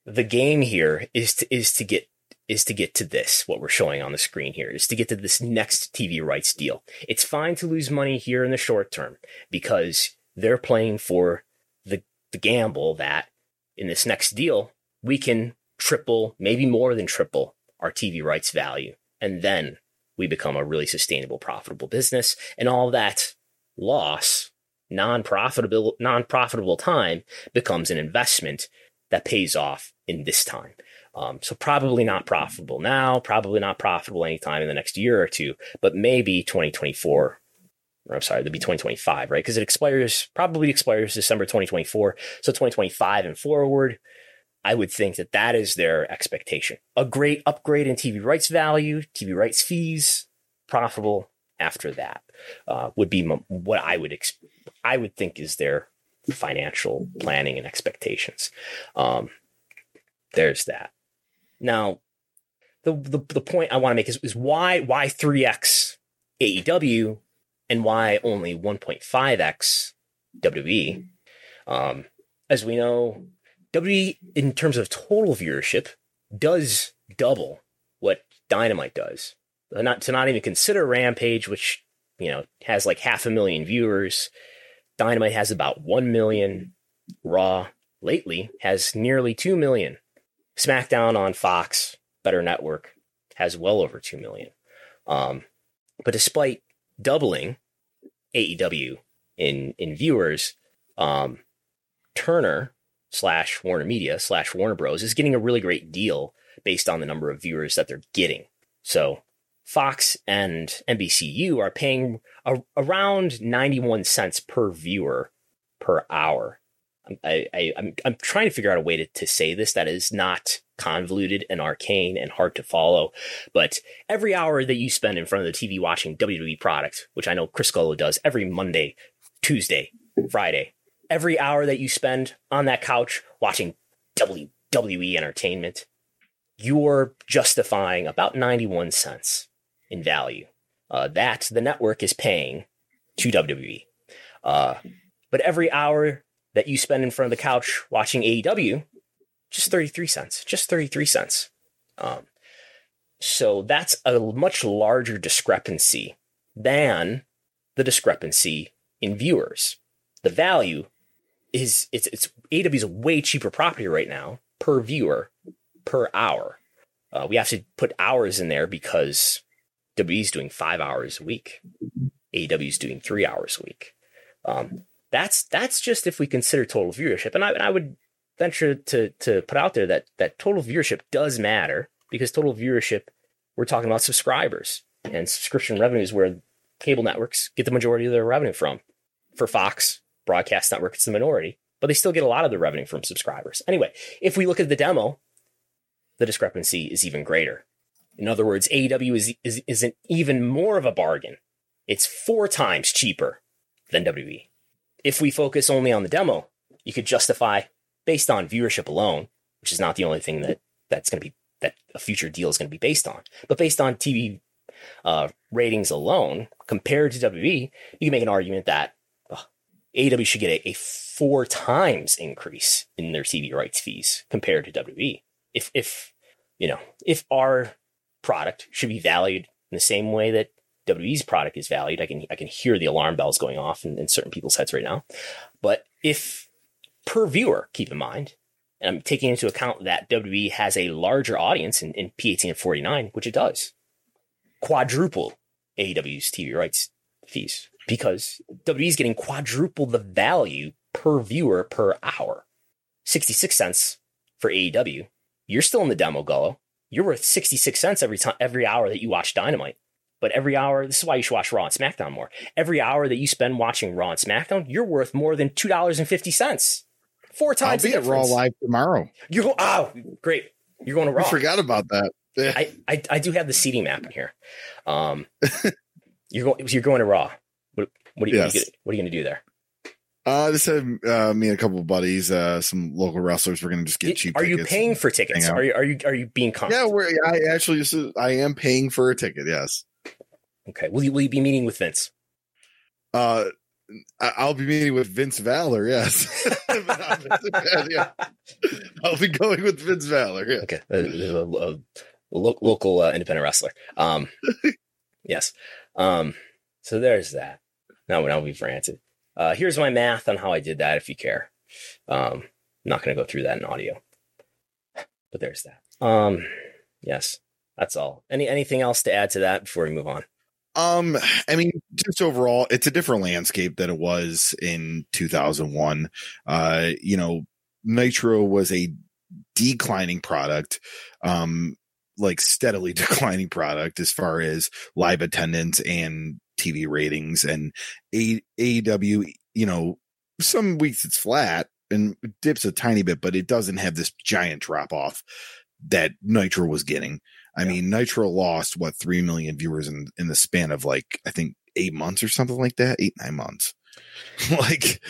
[SPEAKER 2] the game here is to is to get is to get to this, what we're showing on the screen here, is to get to this next TV rights deal. It's fine to lose money here in the short term because they're playing for the, the gamble that in this next deal, we can triple, maybe more than triple our TV rights value. And then we become a really sustainable, profitable business. And all that loss, non-profitable, non-profitable time becomes an investment that pays off in this time. Um, so probably not profitable now, probably not profitable anytime in the next year or two, but maybe 2024. Or I'm sorry, it'll be 2025, right? Because it expires, probably expires December 2024. So 2025 and forward, I would think that that is their expectation. A great upgrade in TV rights value, TV rights fees, profitable after that uh, would be what I would ex- I would think is their financial planning and expectations. Um, there's that. Now, the, the, the point I want to make is, is why why 3x AEW and why only 1.5x WWE? Um, as we know, WWE, in terms of total viewership, does double what Dynamite does. Not to not even consider Rampage, which you know has like half a million viewers. Dynamite has about one million. Raw lately has nearly two million. SmackDown on Fox, better network, has well over two million. Um, but despite doubling AEW in in viewers, um, Turner slash Warner Media slash Warner Bros is getting a really great deal based on the number of viewers that they're getting. So Fox and NBCU are paying a, around 91 cents per viewer per hour. I, I, I'm, I'm trying to figure out a way to, to say this that is not convoluted and arcane and hard to follow. But every hour that you spend in front of the TV watching WWE product, which I know Chris Gullo does every Monday, Tuesday, Friday, every hour that you spend on that couch watching WWE entertainment, you're justifying about 91 cents in value. Uh, that the network is paying to WWE. Uh, but every hour that you spend in front of the couch watching AEW, just 33 cents, just 33 cents. Um, so that's a much larger discrepancy than the discrepancy in viewers. The value is it's it's AEW is a way cheaper property right now per viewer per hour. Uh, we have to put hours in there because WWE is doing five hours a week. AEW is doing three hours a week. Um, that's that's just if we consider total viewership, and I, and I would venture to to put out there that that total viewership does matter because total viewership we're talking about subscribers and subscription revenues where cable networks get the majority of their revenue from. For Fox broadcast network, it's the minority, but they still get a lot of the revenue from subscribers. Anyway, if we look at the demo, the discrepancy is even greater. In other words, AEW is, is, is an even more of a bargain. It's four times cheaper than WWE. If we focus only on the demo, you could justify based on viewership alone, which is not the only thing that that's going to be that a future deal is going to be based on, but based on TV uh, ratings alone compared to WWE, you can make an argument that uh, AEW should get a, a, four times increase in their TV rights fees compared to WWE. If if you know if our product should be valued in the same way that WWE's product is valued. I can I can hear the alarm bells going off in, in certain people's heads right now. But if per viewer, keep in mind, and I'm taking into account that WWE has a larger audience in, in P18 and 49, which it does, quadruple AEW's TV rights fees because WWE is getting quadruple the value per viewer per hour. 66 cents for AEW. You're still in the demo, Gullo you're worth 66 cents every time, every hour that you watch Dynamite. But every hour, this is why you should watch Raw and SmackDown more. Every hour that you spend watching Raw and SmackDown, you're worth more than $2.50. Four times.
[SPEAKER 3] I'll be at Raw live tomorrow.
[SPEAKER 2] You go, oh, great. You're going to Raw.
[SPEAKER 3] I forgot about that.
[SPEAKER 2] I, I, I, do have the seating map in here. Um, [laughs] you're going, you're going to Raw. What, what, are, you, yes. what are you going to do there?
[SPEAKER 3] Uh, this had uh, me and a couple of buddies, uh, some local wrestlers. We're gonna just get cheap.
[SPEAKER 2] Are you paying for tickets? Are you are you are you being con-
[SPEAKER 3] Yeah, we're. I actually just I am paying for a ticket. Yes.
[SPEAKER 2] Okay. Will you will you be meeting with Vince?
[SPEAKER 3] Uh, I'll be meeting with Vince Valor. Yes. [laughs] yeah. [laughs] I'll be going with Vince Valor. Yeah.
[SPEAKER 2] Okay. A, a, a, a local uh, independent wrestler. Um. [laughs] yes. Um. So there's that. Now now we've ranted. Uh, here's my math on how I did that if you care. Um, I'm not going to go through that in audio, but there's that. Um, yes, that's all. Any anything else to add to that before we move on?
[SPEAKER 3] Um, I mean, just overall, it's a different landscape than it was in 2001. Uh, you know, Nitro was a declining product. Um, like steadily [laughs] declining product as far as live attendance and TV ratings and a- AEW, you know, some weeks it's flat and dips a tiny bit, but it doesn't have this giant drop off that Nitro was getting. I yeah. mean, Nitro lost what three million viewers in in the span of like I think eight months or something like that, eight nine months, [laughs] like,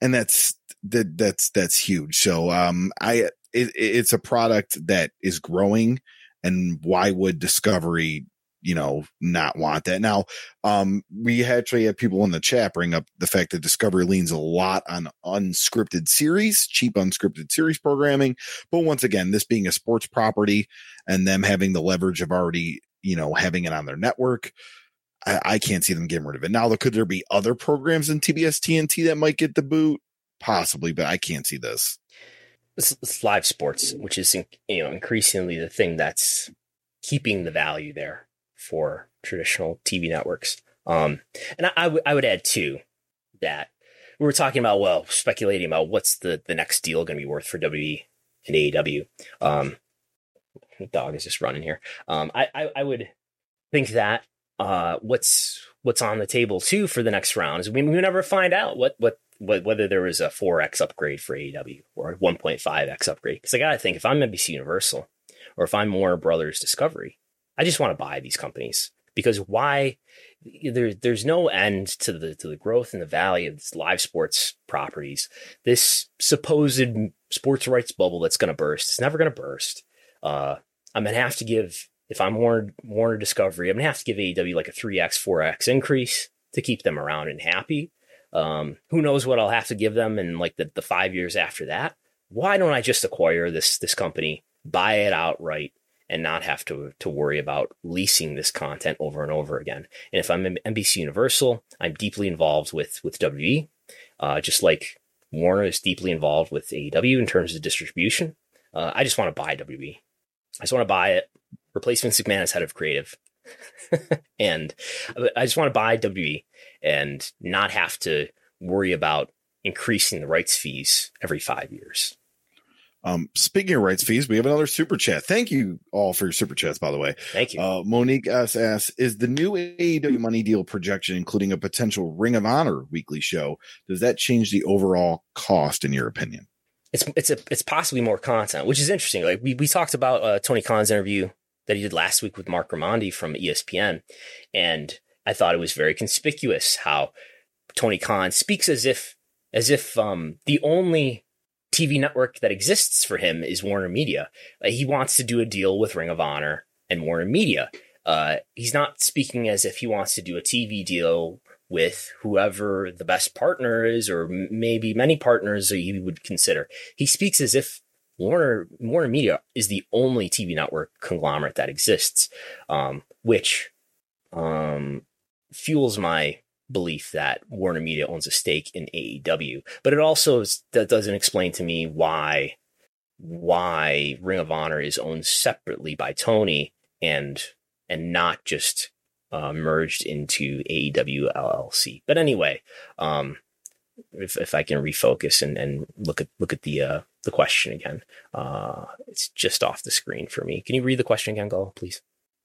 [SPEAKER 3] and that's that that's that's huge. So, um, I it, it's a product that is growing, and why would Discovery you know, not want that. Now, um, we actually had people in the chat bring up the fact that Discovery leans a lot on unscripted series, cheap unscripted series programming. But once again, this being a sports property and them having the leverage of already, you know, having it on their network, I, I can't see them getting rid of it. Now, could there be other programs in TBS TNT that might get the boot? Possibly, but I can't see this.
[SPEAKER 2] It's, it's live sports, which is you know increasingly the thing that's keeping the value there for traditional TV networks. Um, and I, I, w- I would add too that we were talking about, well, speculating about what's the, the next deal going to be worth for WWE and AEW. Um, the dog is just running here. Um, I, I, I would think that, uh, what's, what's on the table too for the next round is we, we never find out what, what, what, whether there was a 4X upgrade for AEW or a 1.5X upgrade. Cause I gotta think if I'm NBC Universal or if I'm Warner Brothers Discovery, I just want to buy these companies because why? There, there's no end to the to the growth and the value of these live sports properties. This supposed sports rights bubble that's going to burst. It's never going to burst. Uh, I'm going to have to give if I'm Warner Warner Discovery, I'm going to have to give AEW like a three x four x increase to keep them around and happy. Um, who knows what I'll have to give them in like the, the five years after that? Why don't I just acquire this this company, buy it outright, and not have to to worry about leasing this content over and over again. And if I'm NBC Universal, I'm deeply involved with with WWE, uh, just like Warner is deeply involved with AEW in terms of distribution. Uh, I just want to buy WWE. I just want to buy it, replace Vince McMahon as head of creative, [laughs] and I just want to buy WWE and not have to worry about increasing the rights fees every five years.
[SPEAKER 3] Um, speaking of rights fees, we have another super chat. Thank you all for your super chats, by the way.
[SPEAKER 2] Thank you.
[SPEAKER 3] Uh, Monique S. asks, is the new AEW money deal projection, including a potential Ring of Honor weekly show, does that change the overall cost in your opinion?
[SPEAKER 2] It's, it's a, it's possibly more content, which is interesting. Like we, we talked about, uh, Tony Khan's interview that he did last week with Marc Raimondi from ESPN. And I thought it was very conspicuous how Tony Khan speaks as if, as if, um, the only TV network that exists for him is Warner Media. Uh, he wants to do a deal with Ring of Honor and Warner Media. Uh, he's not speaking as if he wants to do a TV deal with whoever the best partner is, or m- maybe many partners that he would consider. He speaks as if Warner Warner Media is the only TV network conglomerate that exists, um, which um, fuels my belief that Warner Media owns a stake in AEW, but it also that doesn't explain to me why why Ring of Honor is owned separately by Tony and and not just uh, merged into AEW LLC. But anyway, um, if if I can refocus and, and look at look at the uh, the question again, uh, it's just off the screen for me. Can you read the question again, Go, please?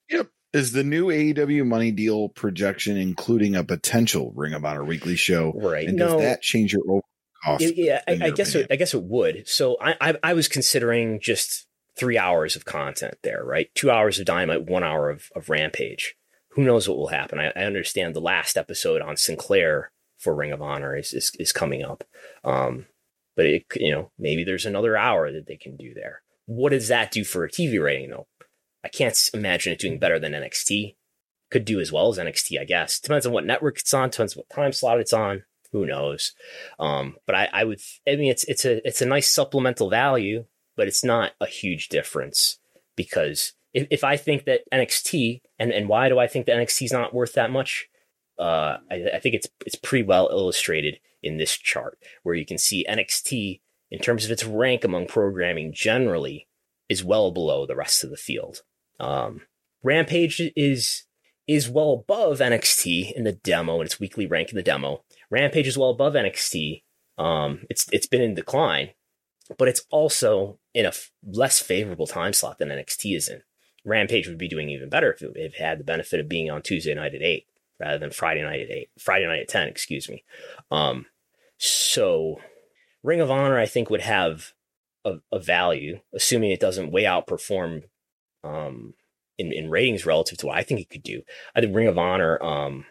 [SPEAKER 3] Yep. Is the new AEW money deal projection including a potential Ring of Honor weekly show?
[SPEAKER 2] Right.
[SPEAKER 3] And
[SPEAKER 2] no.
[SPEAKER 3] does that change your overall cost?
[SPEAKER 2] Yeah, I, I guess it, I guess it would. So I, I, I was considering just three hours of content there, right? Two hours of Dynamite, one hour of, of Rampage. Who knows what will happen? I, I understand the last episode on Sinclair for Ring of Honor is is, is coming up, um, but it you know maybe there's another hour that they can do there. What does that do for a TV rating though? I can't imagine it doing better than NXT. Could do as well as NXT, I guess. Depends on what network it's on, depends what time slot it's on. Who knows? Um, but I, I would, I mean, it's it's a it's a nice supplemental value, but it's not a huge difference because if, if I think that NXT and and why do I think that NXT is not worth that much? Uh, I, I think it's it's pretty well illustrated in this chart where you can see NXT in terms of its rank among programming generally is well below the rest of the field. Um, Rampage is is well above NXT in the demo and its weekly rank in the demo. Rampage is well above NXT. Um, it's it's been in decline, but it's also in a f- less favorable time slot than NXT is in. Rampage would be doing even better if it, if it had the benefit of being on Tuesday night at eight rather than Friday night at eight. Friday night at ten, excuse me. Um, so Ring of Honor, I think, would have a, a value, assuming it doesn't way outperform um, in, in ratings relative to what I think it could do. I think Ring of Honor um,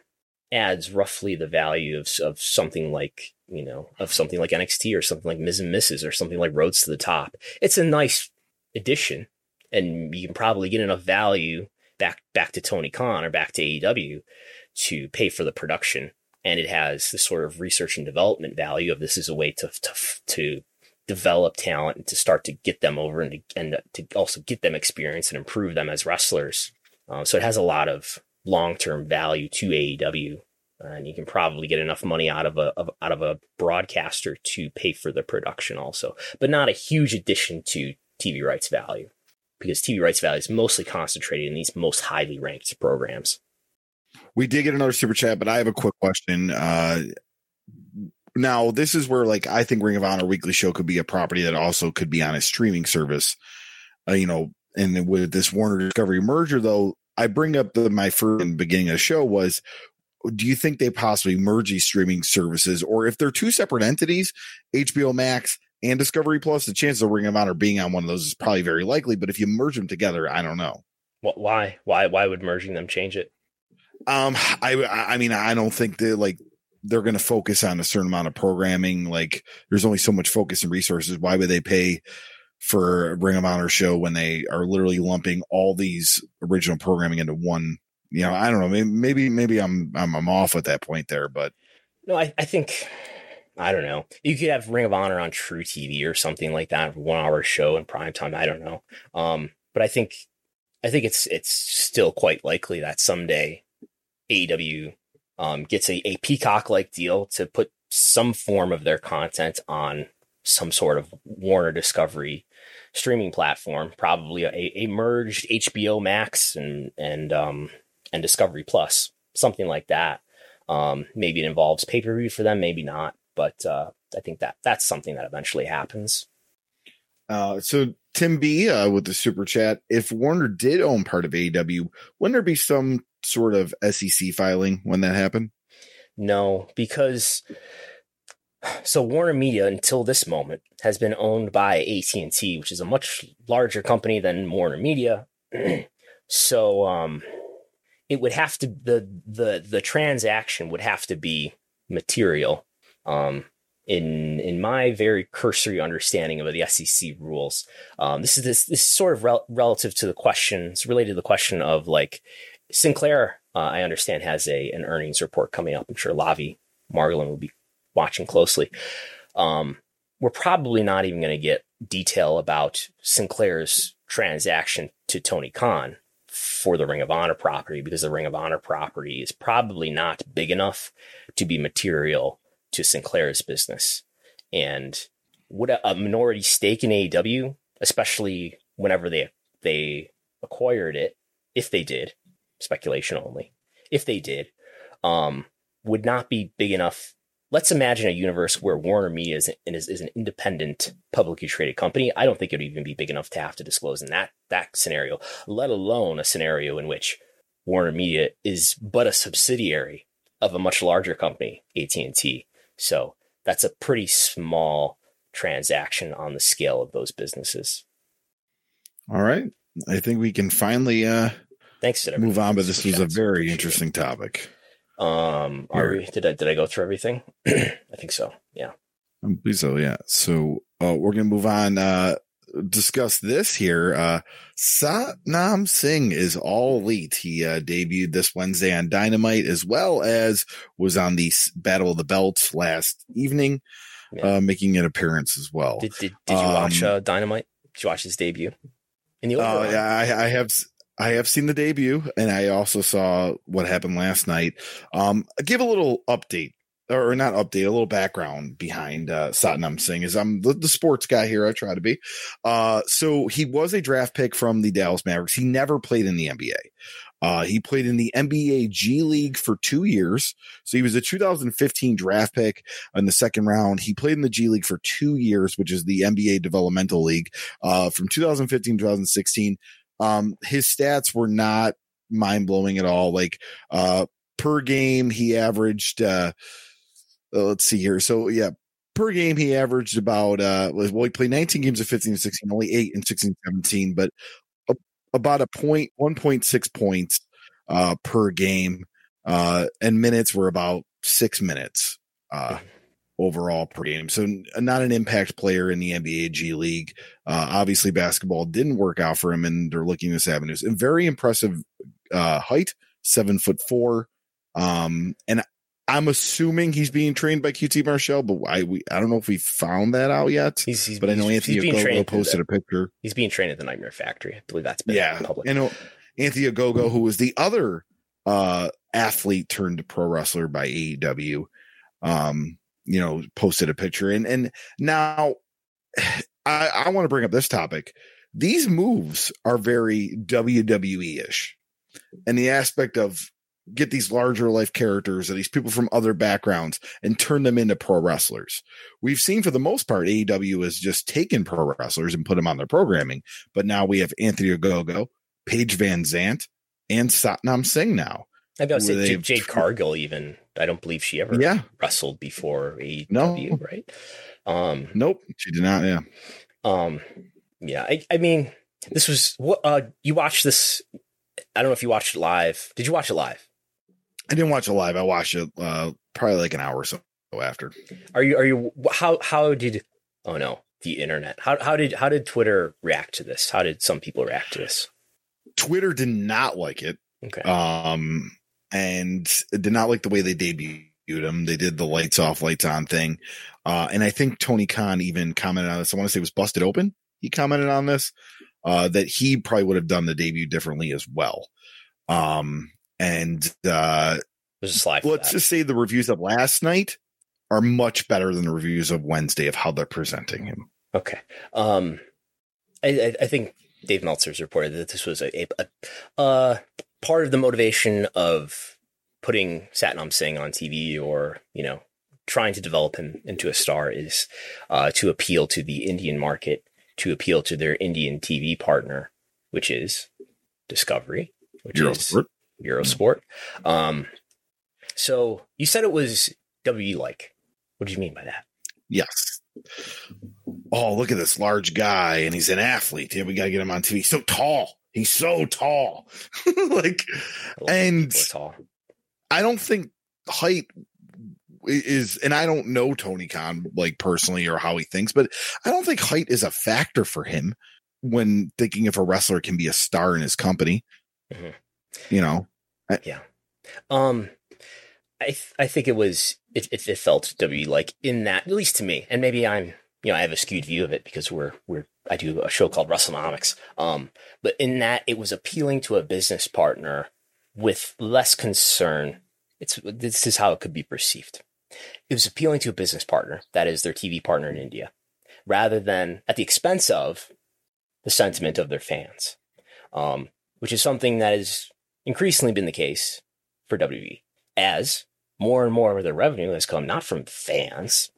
[SPEAKER 2] adds roughly the value of, of something like, you know, of something like NXT or something like Miz and Mrs. or something like Roads to the Top. It's a nice addition, and you can probably get enough value back back to Tony Khan or back to AEW to pay for the production. And it has the sort of research and development value of this is a way to to, to develop talent and to start to get them over and to, and to also get them experience and improve them as wrestlers. Uh, so it has a lot of long term value to AEW, and you can probably get enough money out of a of, out of a broadcaster to pay for the production also, but not a huge addition to TV rights value because TV rights value is mostly concentrated in these most highly ranked programs.
[SPEAKER 3] We did get another super chat, but I have a quick question. Uh, now, this is where, like, I think Ring of Honor Weekly Show could be a property that also could be on a streaming service. Uh, you know, and with this Warner Discovery merger, though, I bring up the my first beginning of the show was do you think they possibly merge these streaming services? Or if they're two separate entities hbo max and discovery plus the chances of ring of honor being on one of those is probably very likely. But if you merge them together i don't know.
[SPEAKER 2] What, why? Why why would merging them change it?
[SPEAKER 3] Um i i mean i don't think that like they're going to focus on a certain amount of programming like there's only so much focus and resources why would they pay for a Ring of Honor show when they are literally lumping all these original programming into one. You know, I don't know. Maybe maybe I'm I'm, I'm off at that point there, but
[SPEAKER 2] no, I, I think I don't know. You could have Ring of Honor on truTV or something like that, one hour show in prime time. I don't know. Um, but I think I think it's it's still quite likely that someday AEW um, gets a, a Peacock like deal to put some form of their content on some sort of Warner Discovery streaming platform, probably a, a merged HBO Max and and um, and Discovery Plus, something like that. Um, maybe it involves pay per view for them, maybe not, but uh, I think that that's something that eventually happens.
[SPEAKER 3] Uh, so Tim B uh, with the super chat, if Warner did own part of AEW, wouldn't there be some sort of SEC filing when that happened?
[SPEAKER 2] No, because so Warner Media until this moment has been owned by AT&T, which is a much larger company than Warner Media. [clears throat] so um, it would have to the the the transaction would have to be material. Um, in in my very cursory understanding of the SEC rules, um, this is this this is sort of rel- relative to the questions related to the question of like Sinclair. Uh, I understand has a an earnings report coming up. I'm sure Lavi Margolin will be watching closely, um, we're probably not even going to get detail about Sinclair's transaction to Tony Khan for the Ring of Honor property because the Ring of Honor property is probably not big enough to be material to Sinclair's business. And would a, a minority stake in AEW, especially whenever they they acquired it, if they did, speculation only, if they did, um, would not be big enough let's imagine a universe where Warner Media is, is, is, an independent, publicly traded company. I don't think it would even be big enough to have to disclose in that that scenario, let alone a scenario in which Warner Media is but a subsidiary of a much larger company, AT&T. So that's a pretty small transaction on the scale of those businesses.
[SPEAKER 3] All right. I think we can finally uh
[SPEAKER 2] thanks to
[SPEAKER 3] move on, but this was a very interesting topic.
[SPEAKER 2] Um, are we? Did I did I go through everything? [clears throat] I think so. Yeah.
[SPEAKER 3] I believe so. Yeah. So uh, we're gonna move on. Uh, discuss this here. Uh, Satnam Singh is all elite. He uh, debuted this Wednesday on Dynamite, as well as was on the Battle of the Belts last evening, yeah. uh, making an appearance as well.
[SPEAKER 2] Did Did, did you um, watch uh, Dynamite? Did you watch his debut?
[SPEAKER 3] In the uh, yeah, I, I have. I have seen the debut and I also saw what happened last night. Um, give a little update or not update, a little background behind uh, Satnam Singh is I'm the, the, sports guy here. I try to be. Uh, so he was a draft pick from the Dallas Mavericks. He never played in the NBA. Uh, he played in the NBA G League for two years. So he was a 2015 draft pick in the second round. He played in the G League for two years, which is the NBA Developmental League, uh, from 2015 2016. Um, his stats were not mind blowing at all. Like, uh, per game, he averaged, uh, uh, let's see here. So yeah, per game, he averaged about, uh, well, he played 19 games of 15 and 16, only eight in 16, 17, but a, about a point, 1.6 points, uh, per game. Uh, and minutes were about six minutes. Uh, overall per game. So not an impact player in the NBA G League. Uh, obviously basketball didn't work out for him and they're looking this avenues and very impressive, uh, height, seven foot four. Um, and I'm assuming he's being trained by QT Marshall, but I we, I don't know if we found that out yet.
[SPEAKER 2] He's, he's
[SPEAKER 3] but I know Anthony
[SPEAKER 2] he's being
[SPEAKER 3] Ogogo
[SPEAKER 2] trained
[SPEAKER 3] posted
[SPEAKER 2] the,
[SPEAKER 3] a picture.
[SPEAKER 2] He's being trained at the Nightmare Factory. I believe that's been
[SPEAKER 3] Yeah,
[SPEAKER 2] public.
[SPEAKER 3] I know Anthony Ogogo, who was the other uh, athlete turned pro wrestler by AEW, um, you know, posted a picture. And and now [sighs] I, I want to bring up this topic. These moves are very WWE ish, and the aspect of get these larger life characters or these people from other backgrounds and turn them into pro wrestlers. We've seen for the most part, AEW has just taken pro wrestlers and put them on their programming. But now we have Anthony Ogogo, Paige Van Zant, and Satnam Singh now.
[SPEAKER 2] I
[SPEAKER 3] where
[SPEAKER 2] say Jade, Jade Cargill even. I don't believe she ever
[SPEAKER 3] Yeah.
[SPEAKER 2] wrestled before AEW,
[SPEAKER 3] No.
[SPEAKER 2] right? Um,
[SPEAKER 3] Nope. She did not. Yeah.
[SPEAKER 2] um, yeah. I, I mean, this was what uh, you watched this. I don't know if you watched it live. Did you watch it live?
[SPEAKER 3] I didn't watch it live. I watched it uh, probably like an hour or so after.
[SPEAKER 2] Are you? Are you? How? How did? Oh no, the internet. How? How did? How did Twitter react to this? How did some people react to this?
[SPEAKER 3] Twitter did not like it.
[SPEAKER 2] Okay.
[SPEAKER 3] um and did not like the way they debuted him they did the lights off lights on thing uh and i think tony khan even commented on this i want to say it was busted open he commented on this uh that he probably would have done the debut differently as well um and uh let's
[SPEAKER 2] that.
[SPEAKER 3] just say the reviews of last night are much better than the reviews of wednesday of how they're presenting him
[SPEAKER 2] Okay. Um, I, I, think Dave Meltzer's reported that this was a, a, a uh, part of the motivation of putting Satnam Singh on TV or, you know, trying to develop him into a star is uh, to appeal to the Indian market, to appeal to their Indian TV partner, which is Discovery, which is
[SPEAKER 3] Eurosport.
[SPEAKER 2] Um, so you said it was WE like. What do you mean by that?
[SPEAKER 3] Yes. Oh, look at this large guy, and he's an athlete. Yeah, we gotta get him on TV. He's so tall. He's so tall. [laughs] like,
[SPEAKER 2] I love when
[SPEAKER 3] And-
[SPEAKER 2] tall.
[SPEAKER 3] I don't think height is, and I don't know Tony Khan like personally or how he thinks, but I don't think height is a factor for him when thinking if a wrestler can be a star in his company.
[SPEAKER 2] Mhm.
[SPEAKER 3] You know, Yeah.
[SPEAKER 2] Um, I th- I think it was it, it it felt like in that at least to me, and maybe I'm you know I have a skewed view of it because we're we're I do a show called WrestleNomics. Um, but in that it was appealing to a business partner with less concern. It's this is how it could be perceived. It was appealing to a business partner that is their TV partner in India, rather than at the expense of the sentiment of their fans, um, which is something that has increasingly been the case for WWE as more and more of their revenue has come not from fans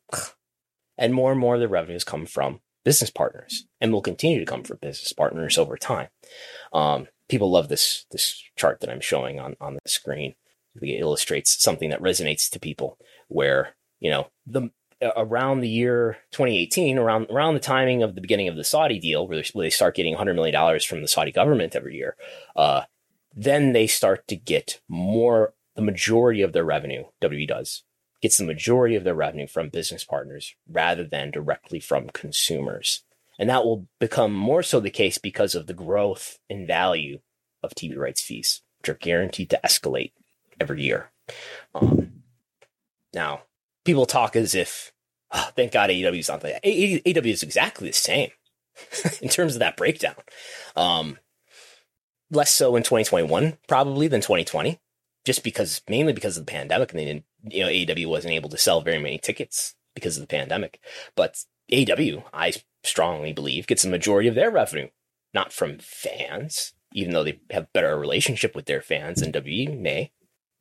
[SPEAKER 2] and more and more of their revenue has come from business partners and will continue to come from business partners over time. Um, people love this, this chart that I'm showing on, on the screen. It illustrates something that resonates to people where, you know, the, around the year 2018, around, around the timing of the beginning of the Saudi deal, where they, start getting $100 million from the Saudi government every year, uh, then they start to get more the majority of their revenue WWE does gets the majority of their revenue from business partners rather than directly from consumers. And that will become more so the case because of the growth in value of TV rights fees, which are guaranteed to escalate every year. Um, now, people talk as if, oh, thank God AEW is not like that. AEW is exactly the same [laughs] in terms of that breakdown. Um, less so in 2021 probably than 2020 just because mainly because of the pandemic and they didn't you know AEW wasn't able to sell very many tickets because of the pandemic. But AEW I strongly believe gets the majority of their revenue not from fans even though they have better relationship with their fans than WWE may.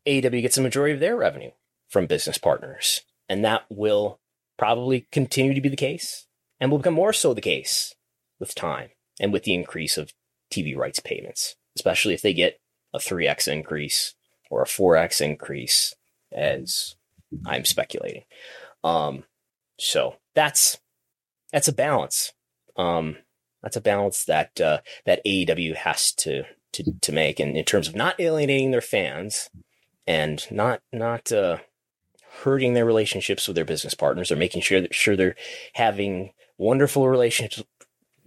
[SPEAKER 2] AEW gets the majority of their revenue from business partners and that will probably continue to be the case and will become more so the case with time and with the increase of TV rights payments, especially if they get a 3x increase or a 4x increase, as I'm speculating. Um, so that's that's a balance. Um, that's a balance that uh, that AEW has to to to make, and in terms of not alienating their fans and not not uh, hurting their relationships with their business partners. They're making sure that sure they're having wonderful relationships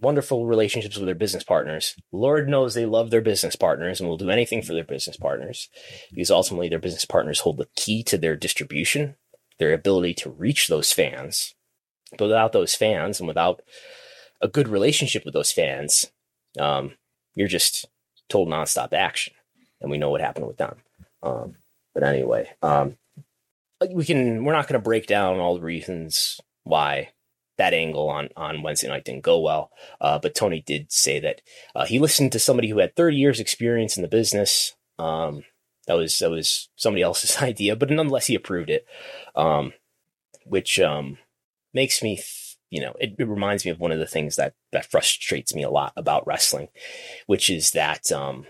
[SPEAKER 2] wonderful relationships with their business partners. Lord knows they love their business partners and will do anything for their business partners because ultimately their business partners hold the key to their distribution, their ability to reach those fans. But without those fans and without a good relationship with those fans, um, you're just told nonstop action. And we know what happened with them. Um, but anyway, um, we can, we're not going to break down all the reasons why that angle on on Wednesday night didn't go well. Uh, but Tony did say that uh, he listened to somebody who had 30 years experience in the business. Um, that was that was somebody else's [laughs] idea, but nonetheless he approved it, um, which um, makes me. Th- you know, it, it, reminds me of one of the things that that frustrates me a lot about wrestling, which is that um,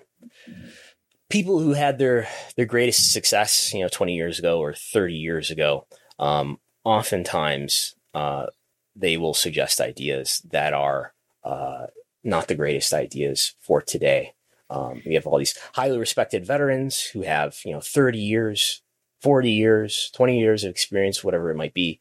[SPEAKER 2] people who had their their greatest success, you know, 20 years ago or 30 years ago, um, oftentimes uh, they will suggest ideas that are uh, not the greatest ideas for today. Um, we have all these highly respected veterans who have, you know, 30 years, 40 years, 20 years of experience, whatever it might be.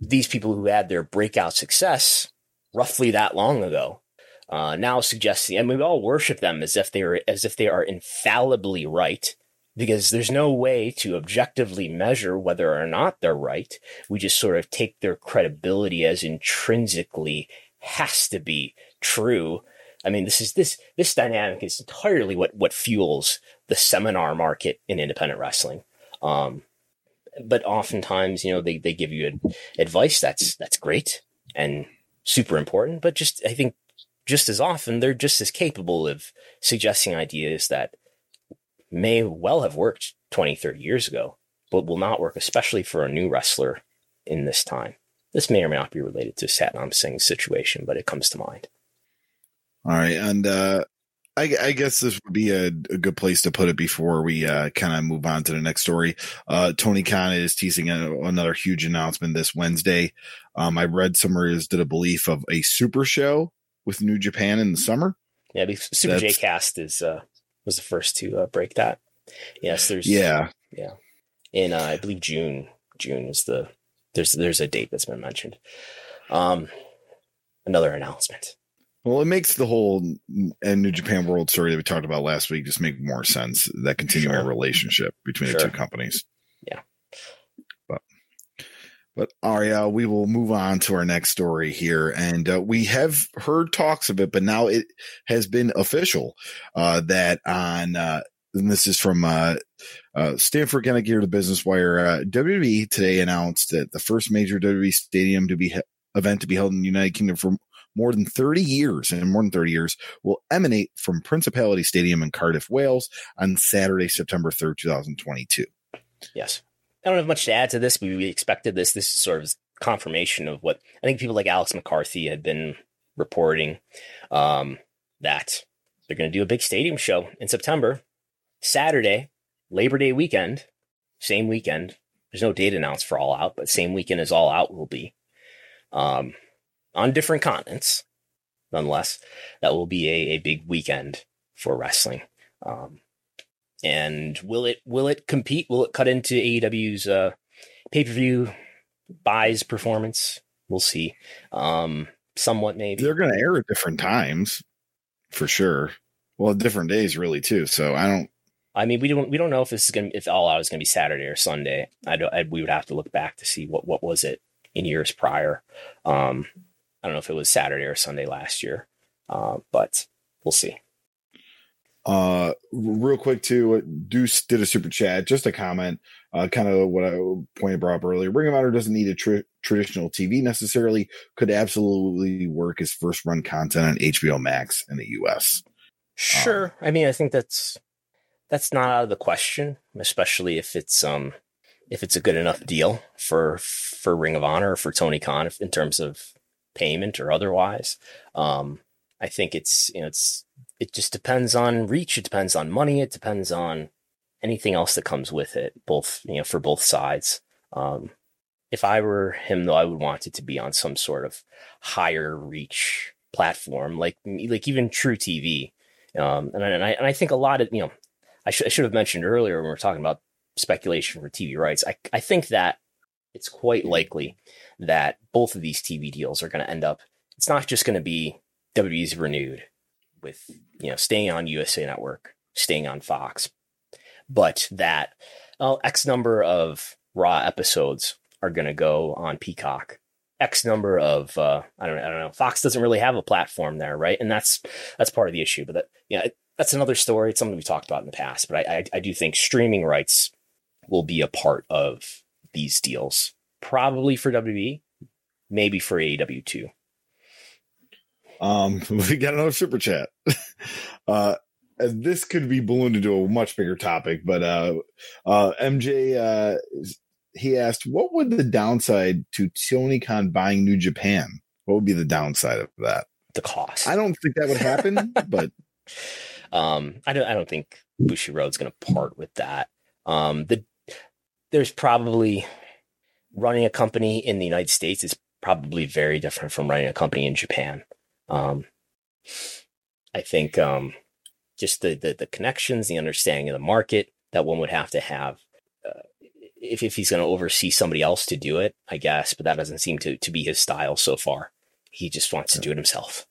[SPEAKER 2] These people who had their breakout success roughly that long ago uh, now suggesting, and we all worship them as if they are as if they are infallibly right because there's no way to objectively measure whether or not they're right. We just sort of take their credibility as intrinsically has to be true. I mean, this is this this dynamic is entirely what what fuels the seminar market in independent wrestling. Um, but oftentimes, you know, they they give you advice that's that's great and super important, but just I think just as often they're just as capable of suggesting ideas that may well have worked 20, 30 years ago, but will not work, especially for a new wrestler in this time. This may or may not be related to Satnam Singh's situation, but it comes to mind.
[SPEAKER 3] All right. And uh, I, I, guess this would be a, a, good place to put it before we uh, kind of move on to the next story. Uh, Tony Khan is teasing a, another huge announcement this Wednesday. Um, I read somewhere is did a belief of a super show with New Japan in the summer.
[SPEAKER 2] Yeah, the Super J Cast is uh, was the first to uh, break that. Yes, there's
[SPEAKER 3] yeah
[SPEAKER 2] yeah in uh, I believe June June is the there's there's a date that's been mentioned. Um, another announcement.
[SPEAKER 3] Well, it makes the whole and New Japan World story that we talked about last week just make more sense. That continuing sure. relationship between sure. the two companies. But Aria, we will move on to our next story here, and uh, we have heard talks of it, but now it has been official uh, that on. Uh, and this is from uh, uh, Stamford Connecticut, the Business Wire. Uh, WWE today announced that the first major WWE stadium to be he- event to be held in the United Kingdom for more than 30 years and more than 30 years will emanate from Principality Stadium in Cardiff, Wales on Saturday, September 3rd, 2022.
[SPEAKER 2] Yes. I don't have much to add to this. We expected this. This is sort of confirmation of what I think people like Alex McCarthy had been reporting um, that they're going to do a big stadium show in September, Saturday, Labor Day weekend, same weekend. There's no date announced for All Out, but same weekend as All Out will be um, on different continents. Nonetheless, that will be a, a big weekend for wrestling. Um, and will it will it compete? Will it cut into AEW's uh, pay per view buys performance? We'll see. Um, somewhat maybe
[SPEAKER 3] they're going to air at different times for sure. Well, different days really too. So I don't.
[SPEAKER 2] I mean, we don't we don't know if this is going if all out is going to be Saturday or Sunday. I don't. I, we would have to look back to see what what was it in years prior. Um, I don't know if it was Saturday or Sunday last year, uh, but we'll see.
[SPEAKER 3] Uh, real quick too, Deuce did a super chat, just a comment, uh, kind of what I pointed brought up earlier. Ring of Honor doesn't need a tr- traditional TV necessarily. Could absolutely work as first run content on HBO Max in the US.
[SPEAKER 2] Sure, um, I mean, I think that's that's not out of the question, especially if it's um if it's a good enough deal for for Ring of Honor or for Tony Khan in terms of payment or otherwise. Um, I think it's you know it's it just depends on reach. It depends on money. It depends on anything else that comes with it. Both you know for both sides. Um, if I were him though, I would want it to be on some sort of higher reach platform, like like even truTV. Um, and, and I and I think a lot of you know I, sh- I should have mentioned earlier when we are talking about speculation for TV rights. I, I think that it's quite likely that both of these TV deals are going to end up. It's not just going to be WWE's renewed with you know staying on USA Network, staying on Fox, but that X number of Raw episodes are going to go on Peacock. X number of uh, I don't I don't know. Fox doesn't really have a platform there, right? And that's that's part of the issue. But that yeah, that's another story. It's something we talked about in the past. But I, I I do think streaming rights will be a part of these deals, probably for WWE, maybe for AEW too.
[SPEAKER 3] Um, [laughs] we got another super chat. [laughs] uh, this could be ballooned into a much bigger topic, but uh, uh, MJ, uh, he asked, "What would the downside to Tony Khan buying New Japan? What would be the downside of that?
[SPEAKER 2] The cost.
[SPEAKER 3] I don't think that would happen, [laughs] but
[SPEAKER 2] um, I don't. I don't think Bushiroad's going to part with that. Um, the there's probably running a company in the United States is probably very different from running a company in Japan. Um, I think um, just the, the, the connections, the understanding of the market that one would have to have. Uh, if, if he's going to oversee somebody else to do it, I guess, but that doesn't seem to, to be his style so far. He just wants to do it himself.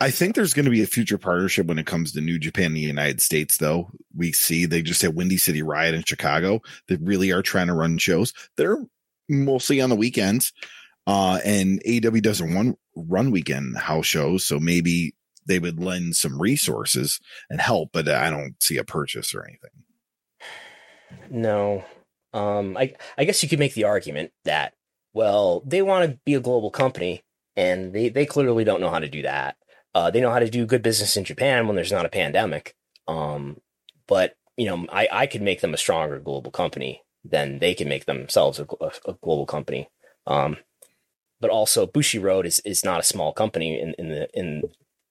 [SPEAKER 3] I think there's going to be a future partnership when it comes to New Japan and the United States, though. We see they just had Windy City Riot in Chicago They really are trying to run shows. They're mostly on the weekends. Uh, and AW doesn't run, run weekend house shows. So maybe they would lend some resources and help, but I don't see a purchase or anything.
[SPEAKER 2] No. Um, I, I guess you could make the argument that, well, they want to be a global company and they, they clearly don't know how to do that. Uh, they know how to do good business in Japan when there's not a pandemic. Um, but you know, I, I could make them a stronger global company than they can make themselves a, a, global company. Um, but also Bushiroad is is not a small company in in the in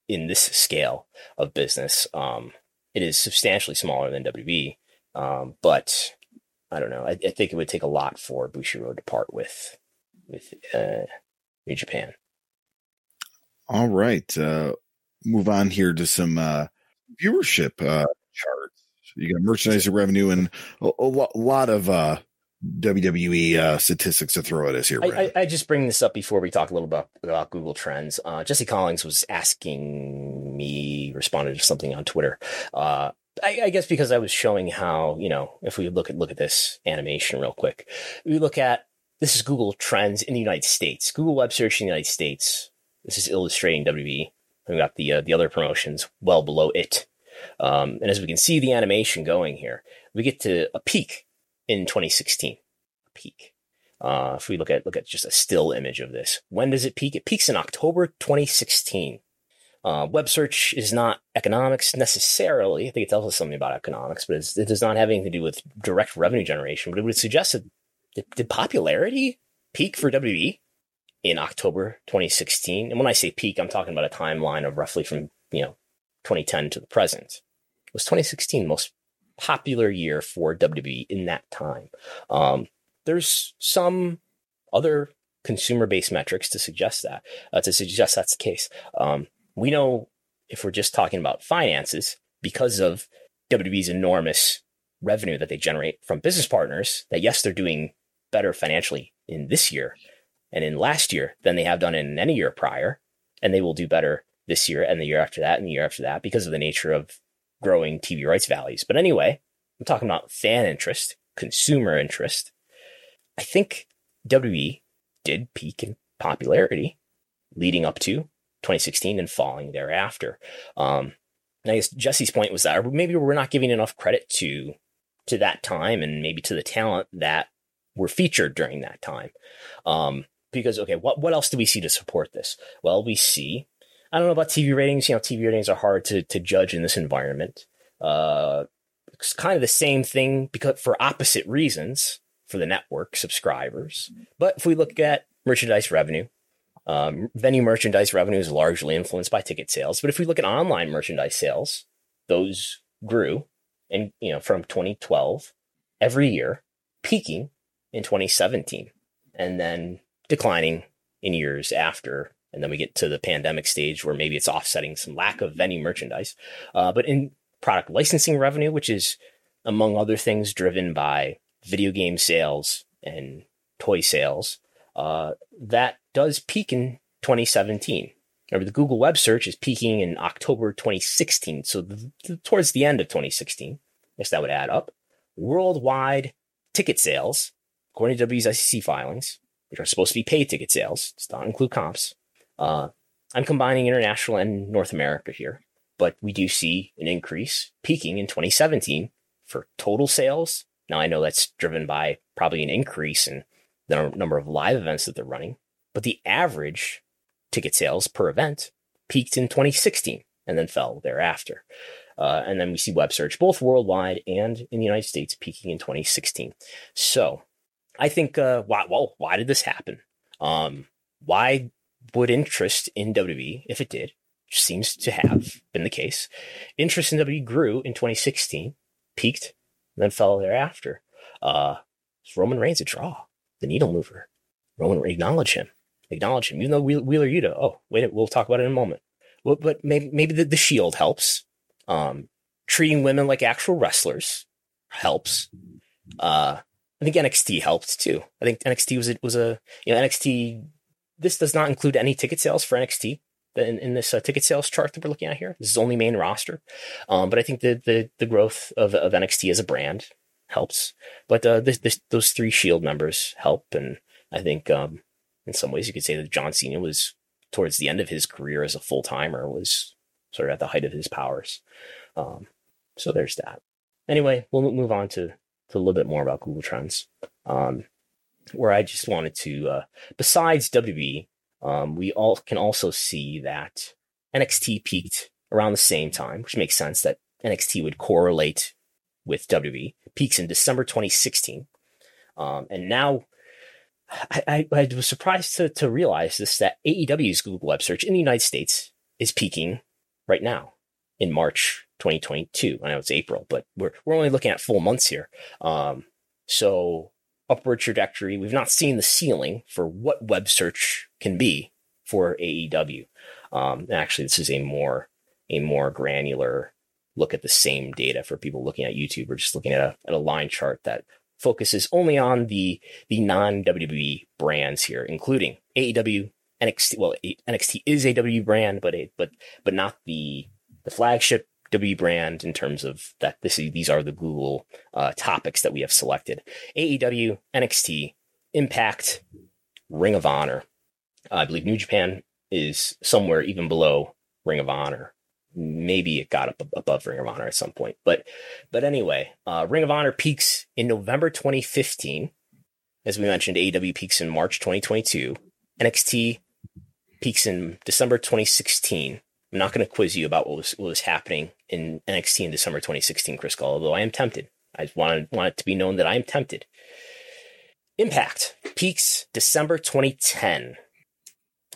[SPEAKER 2] in this scale of business. Um, it is substantially smaller than WB, um, but I don't know. I, I, think it would take a lot for Bushiroad to part with with uh, New Japan.
[SPEAKER 3] All right, uh, move on here to some uh, viewership uh, charts. You got merchandise revenue and a, a lot of uh, WWE uh, statistics to throw at us here.
[SPEAKER 2] I, I, I, just bring this up before we talk a little bit about, about Google Trends. Uh, Jesse Collins was asking me, responded to something on Twitter. Uh, I, I, guess because I was showing how you know if we look at look at this animation real quick, we look at this is Google Trends in the United States. Google web search in the United States. This is illustrating WWE. We got the uh, the other promotions well below it, um, and as we can see the animation going here, we get to a peak in 2016, peak. Uh, if we look at look at just a still image of this, when does it peak? It peaks in October 2016. Uh, web search is not economics necessarily. I think it tells us something about economics, but it does not have anything to do with direct revenue generation. But it would suggest that did, popularity peak for WWE in October 2016? And when I say peak, I'm talking about a timeline of roughly from you know 2010 to the present. Was 2016 most popular year for WWE in that time. Um, there's some other consumer based metrics to suggest that, uh, to suggest that's the case. Um, we know if we're just talking about finances, because of WWE's enormous revenue that they generate from business partners, that yes, they're doing better financially in this year and in last year than they have done in any year prior. And they will do better this year and the year after that and the year after that because of the nature of growing TV rights values. But anyway, I'm talking about fan interest, consumer interest. I think WWE did peak in popularity leading up to 2016 and falling thereafter. Um, I guess Jesse's point was that maybe we're not giving enough credit to to that time and maybe to the talent that were featured during that time. Um, because okay, what what else do we see to support this? Well, we see I don't know about TV ratings. You know, TV ratings are hard to to judge in this environment. Uh, it's kind of the same thing because for opposite reasons for the network subscribers. But if we look at merchandise revenue, um, venue merchandise revenue is largely influenced by ticket sales. But if we look at online merchandise sales, those grew, and you know, from 2012 every year, peaking in 2017, and then declining in years after and then we get to the pandemic stage where maybe it's offsetting some lack of any merchandise. Uh, but in product licensing revenue, which is among other things driven by video game sales and toy sales, uh, that does peak in 2017. Remember, the Google web search is peaking in October 2016. So the, the, towards the end of 2016, I guess that would add up. Worldwide ticket sales, according to W SEC filings, which are supposed to be paid ticket sales, does not include comps. Uh, I'm combining international and North America here, but we do see an increase peaking in 2017 for total sales. Now I know that's driven by probably an increase in the number of live events that they're running, but the average ticket sales per event peaked in 2016 and then fell thereafter. Uh, and then we see web search both worldwide and in the United States peaking in 2016. So I think, uh, why, well, why did this happen? Um, why would interest in WWE, if it did, seems to have been the case, interest in WWE grew in 2016, peaked, then fell thereafter. Uh, Roman Reigns a draw, the needle mover. Roman, acknowledge him acknowledge him, even though Wheeler Yuta. Oh, wait, we'll talk about it in a moment. Well, but maybe maybe the, the Shield helps. Um, treating women like actual wrestlers helps. Uh, I think NXT helped too. I think NXT was a, was a you know NXT. This does not include any ticket sales for NXT in, in this uh, ticket sales chart that we're looking at here. This is only main roster, um, but I think the the the growth of of NXT as a brand helps. But uh, this, this, those three Shield members help, and I think um, in some ways you could say that John Cena was towards the end of his career as a full timer was sort of at the height of his powers. Um, so there's that. Anyway, we'll move on to, to a little bit more about Google Trends. Um, where I just wanted to, uh, besides WB, um, we all can also see that NXT peaked around the same time, which makes sense that NXT would correlate with WB. Peaks in December 2016. Um, and now I, I, was surprised to, to realize this that AEW's Google web search in the United States is peaking right now in March 2022. I know it's April, but we're we're only looking at full months here. Um, so upward trajectory. We've not seen the ceiling for what web search can be for AEW. Um, actually, this is a more a more granular look at the same data for people looking at YouTube or just looking at a, at a line chart that focuses only on the the non WWE brands here, including AEW, NXT. Well, NXT is a WWE brand, but it, but but not the the flagship W brand in terms of that. This these are the Google uh, topics that we have selected: AEW, NXT, Impact, Ring of Honor. Uh, I believe New Japan is somewhere even below Ring of Honor maybe it got up above Ring of Honor at some point. But but anyway, uh, Ring of Honor peaks in November 2015. As we mentioned, AEW peaks in March 2022. NXT peaks in December 2016. I'm not going to quiz you about what was what was happening in NXT in December 2016, Chris Gullo, although I am tempted. I want, want it to be known that I am tempted. Impact peaks December 2010.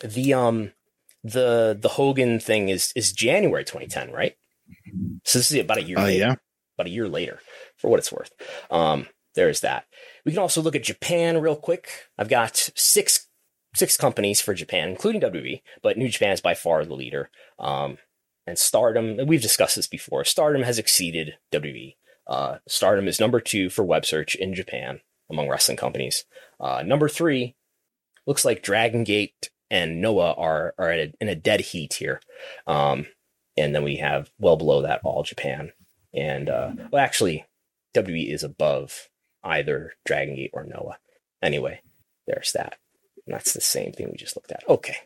[SPEAKER 2] The um the the Hogan thing is is January 2010, right? So this is about a year.
[SPEAKER 3] Oh uh, yeah,
[SPEAKER 2] about a year later, for what it's worth. Um, there's that. We can also look at Japan real quick. I've got six six companies for Japan, including WWE, but New Japan is by far the leader. Um, and Stardom, we've discussed this before. Stardom has exceeded WWE. Uh, Stardom is number two for web search in Japan among wrestling companies. Uh, number three looks like Dragon Gate and Noah are are a, in a dead heat here. Um, and then we have well below that All Japan, and uh, well, actually, WWE is above either Dragon Gate or Noah. Anyway, there's that. That's the same thing we just looked at. Okay.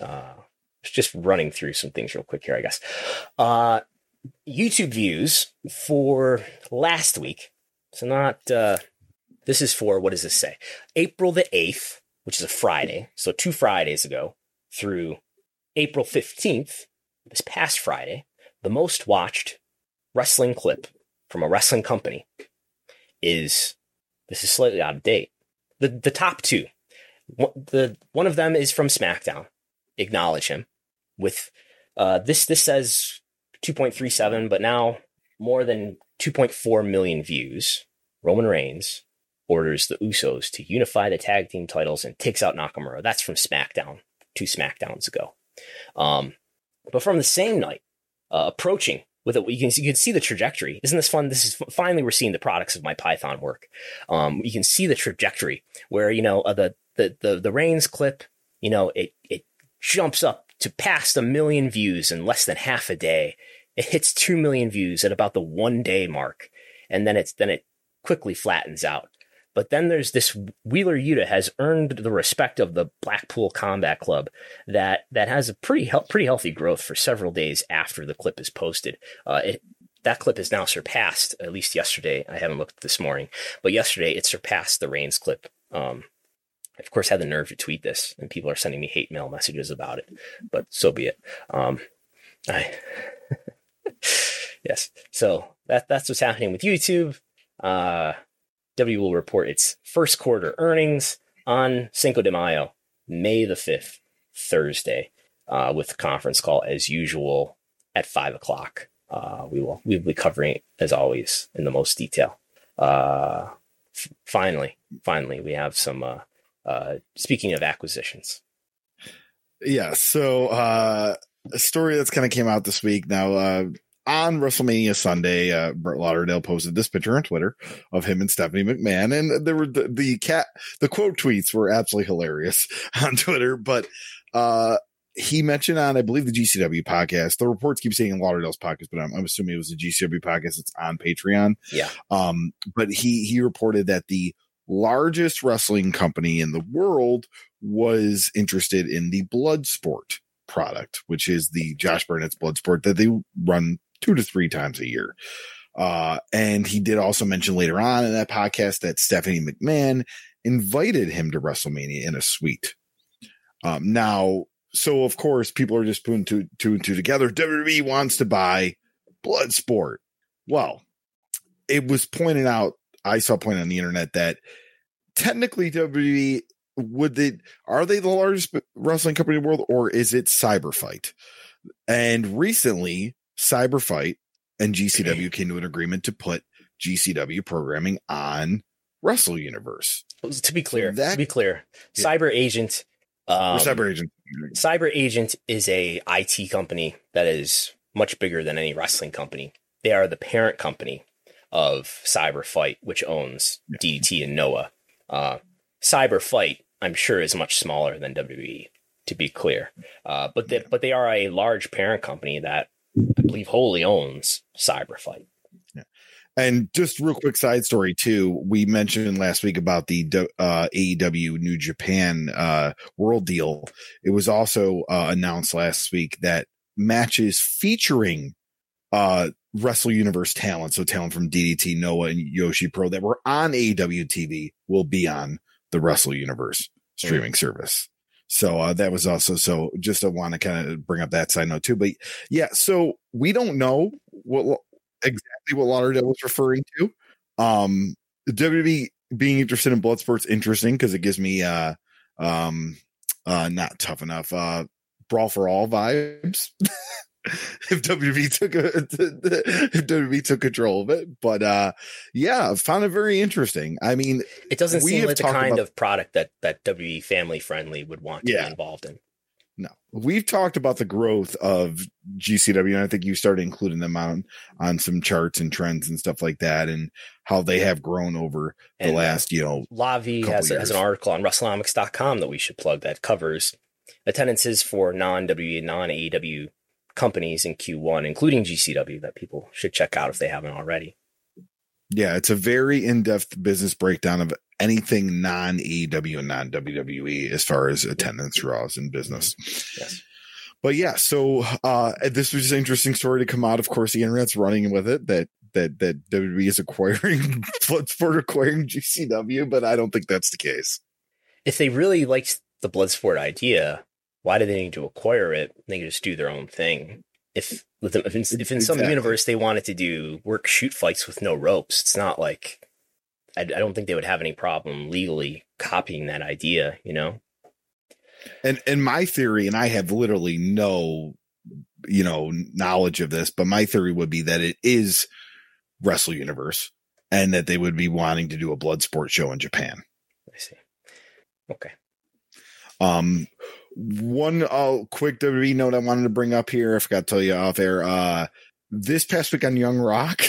[SPEAKER 2] Uh, just running through some things real quick here, I guess. Uh, YouTube views for last week. So not, uh, this is for, what does this say? April the 8th, which is a Friday, so two Fridays ago, through April 15th, this past Friday, the most watched wrestling clip from a wrestling company is this is slightly out of date. The the top two, the one of them is from SmackDown. Acknowledge him with uh, this. This says 2.37, but now more than 2.4 million views. Roman Reigns orders the Usos to unify the tag team titles and takes out Nakamura. That's from SmackDown, two SmackDowns ago. Um, but from the same night, uh, approaching with it, you can you can see the trajectory. Isn't this fun? This is finally we're seeing the products of my Python work. Um, you can see the trajectory where you know uh, the the the the Reigns clip. You know, it it jumps up to past a million views in less than half a day. It hits two million views at about the one day mark, and then it's then it quickly flattens out. But then there's this Wheeler Yuta has earned the respect of the Blackpool Combat Club that that has a pretty he- pretty healthy growth for several days after the clip is posted. Uh, it, that clip is now surpassed at least yesterday. I haven't looked this morning, but yesterday it surpassed the Reigns clip. Um, Of course had the nerve to tweet this, and people are sending me hate mail messages about it. But so be it. Um, I [laughs] yes. So that that's what's happening with YouTube. Uh, W will report its first quarter earnings on Cinco de Mayo, May the 5th, Thursday, uh, with the conference call as usual at 5 o'clock. Uh, we will we will be covering it as always in the most detail. Uh, f- finally, finally, we have some. Uh, uh, speaking of acquisitions,
[SPEAKER 3] Yeah. So uh, a story that's kind of came out this week now. Uh, on WrestleMania Sunday, uh, Brett Lauderdale posted this picture on Twitter of him and Stephanie McMahon, and there were the, the cat, the quote tweets were absolutely hilarious [laughs] on Twitter. But uh, he mentioned on, I believe, the GCW podcast. The reports keep saying Lauderdale's podcast, but I'm, I'm assuming it was the GCW podcast. It's on Patreon.
[SPEAKER 2] yeah,
[SPEAKER 3] Um, but he he reported that the largest wrestling company in the world was interested in the Bloodsport product, which is the Josh Barnett's Bloodsport that they run two to three times a year. Uh, and he did also mention later on in that podcast that Stephanie McMahon invited him to WrestleMania in a suite. Um, now, so of course, people are just putting two, two and two together. WWE wants to buy Bloodsport. Well, it was pointed out, I saw pointed on the internet that technically WWE would they are they the largest wrestling company in the world or is it Cyberfight? And recently, Cyberfight and GCW came to an agreement to put GCW programming on Wrestle Universe.
[SPEAKER 2] to be clear,
[SPEAKER 3] that-
[SPEAKER 2] to be clear,
[SPEAKER 3] Yeah.
[SPEAKER 2] Cyber Agent. Um,
[SPEAKER 3] Cyber Agent.
[SPEAKER 2] Cyber Agent is a IT company that is much bigger than any wrestling company. They are the parent company of Cyber Fight, which owns
[SPEAKER 3] Yeah.
[SPEAKER 2] DDT and Noah. Uh, Cyber Fight, I'm sure, is much smaller than WWE. To be clear, uh, but they, but they are a large parent company that I believe wholly owns Cyber Fight.
[SPEAKER 3] And just real quick side story too. We mentioned last week about the uh, AEW New Japan uh, World Deal. It was also uh, announced last week that matches featuring uh, Wrestle Universe talent, so talent from DDT, Noah, and Joshi Pro that were on AEW TV will be on the Wrestle Universe streaming service. So uh, that was also so. Just I want to kind of bring up that side note too. But yeah, so we don't know what exactly what Lauderdale was referring to. Um, WWE being interested in Bloodsport's interesting because it gives me uh um uh not tough enough uh brawl for all vibes. [laughs] [laughs] if WWE took a [laughs] if WWE took control of it, but uh yeah, I found it very interesting. I mean,
[SPEAKER 2] It doesn't seem like the kind
[SPEAKER 3] about-
[SPEAKER 2] of product that that WWE family friendly would want to
[SPEAKER 3] Yeah.
[SPEAKER 2] be involved in.
[SPEAKER 3] No, we've talked about the growth of GCW, and I think you started including them on on some charts and trends and stuff like that, and how they have grown over the
[SPEAKER 2] And, uh,
[SPEAKER 3] last, you know,
[SPEAKER 2] Lavi has, has an article on WrestleNomics.com that we should plug that covers attendances for non WWE, non AEW companies in Q1, including GCW, that people should check out if they haven't already.
[SPEAKER 3] yeah, it's a very in depth business breakdown of anything non AEW and non WWE as far as attendance draws in business.
[SPEAKER 2] Yes.
[SPEAKER 3] But yeah, so uh this was an interesting story to come out. Of course, the internet's running with it that that that WWE is acquiring [laughs] Bloodsport acquiring GCW, but I don't think that's the case.
[SPEAKER 2] If they really liked the Bloodsport idea, why do they need to acquire it? They can just do their own thing. If if in, if in some
[SPEAKER 3] Exactly.
[SPEAKER 2] universe they wanted to do work shoot fights with no ropes, it's not like I, I don't think they would have any problem legally copying that idea. You know,
[SPEAKER 3] And and my theory, and I have literally no, you know, knowledge of this, but my theory would be that it is Wrestle Universe, and that they would be wanting to do a blood sport show in Japan.
[SPEAKER 2] I see. Okay.
[SPEAKER 3] Um, one uh, quick WWE note I wanted to bring up here. I forgot to tell you off air. Uh, this past week on Young Rock,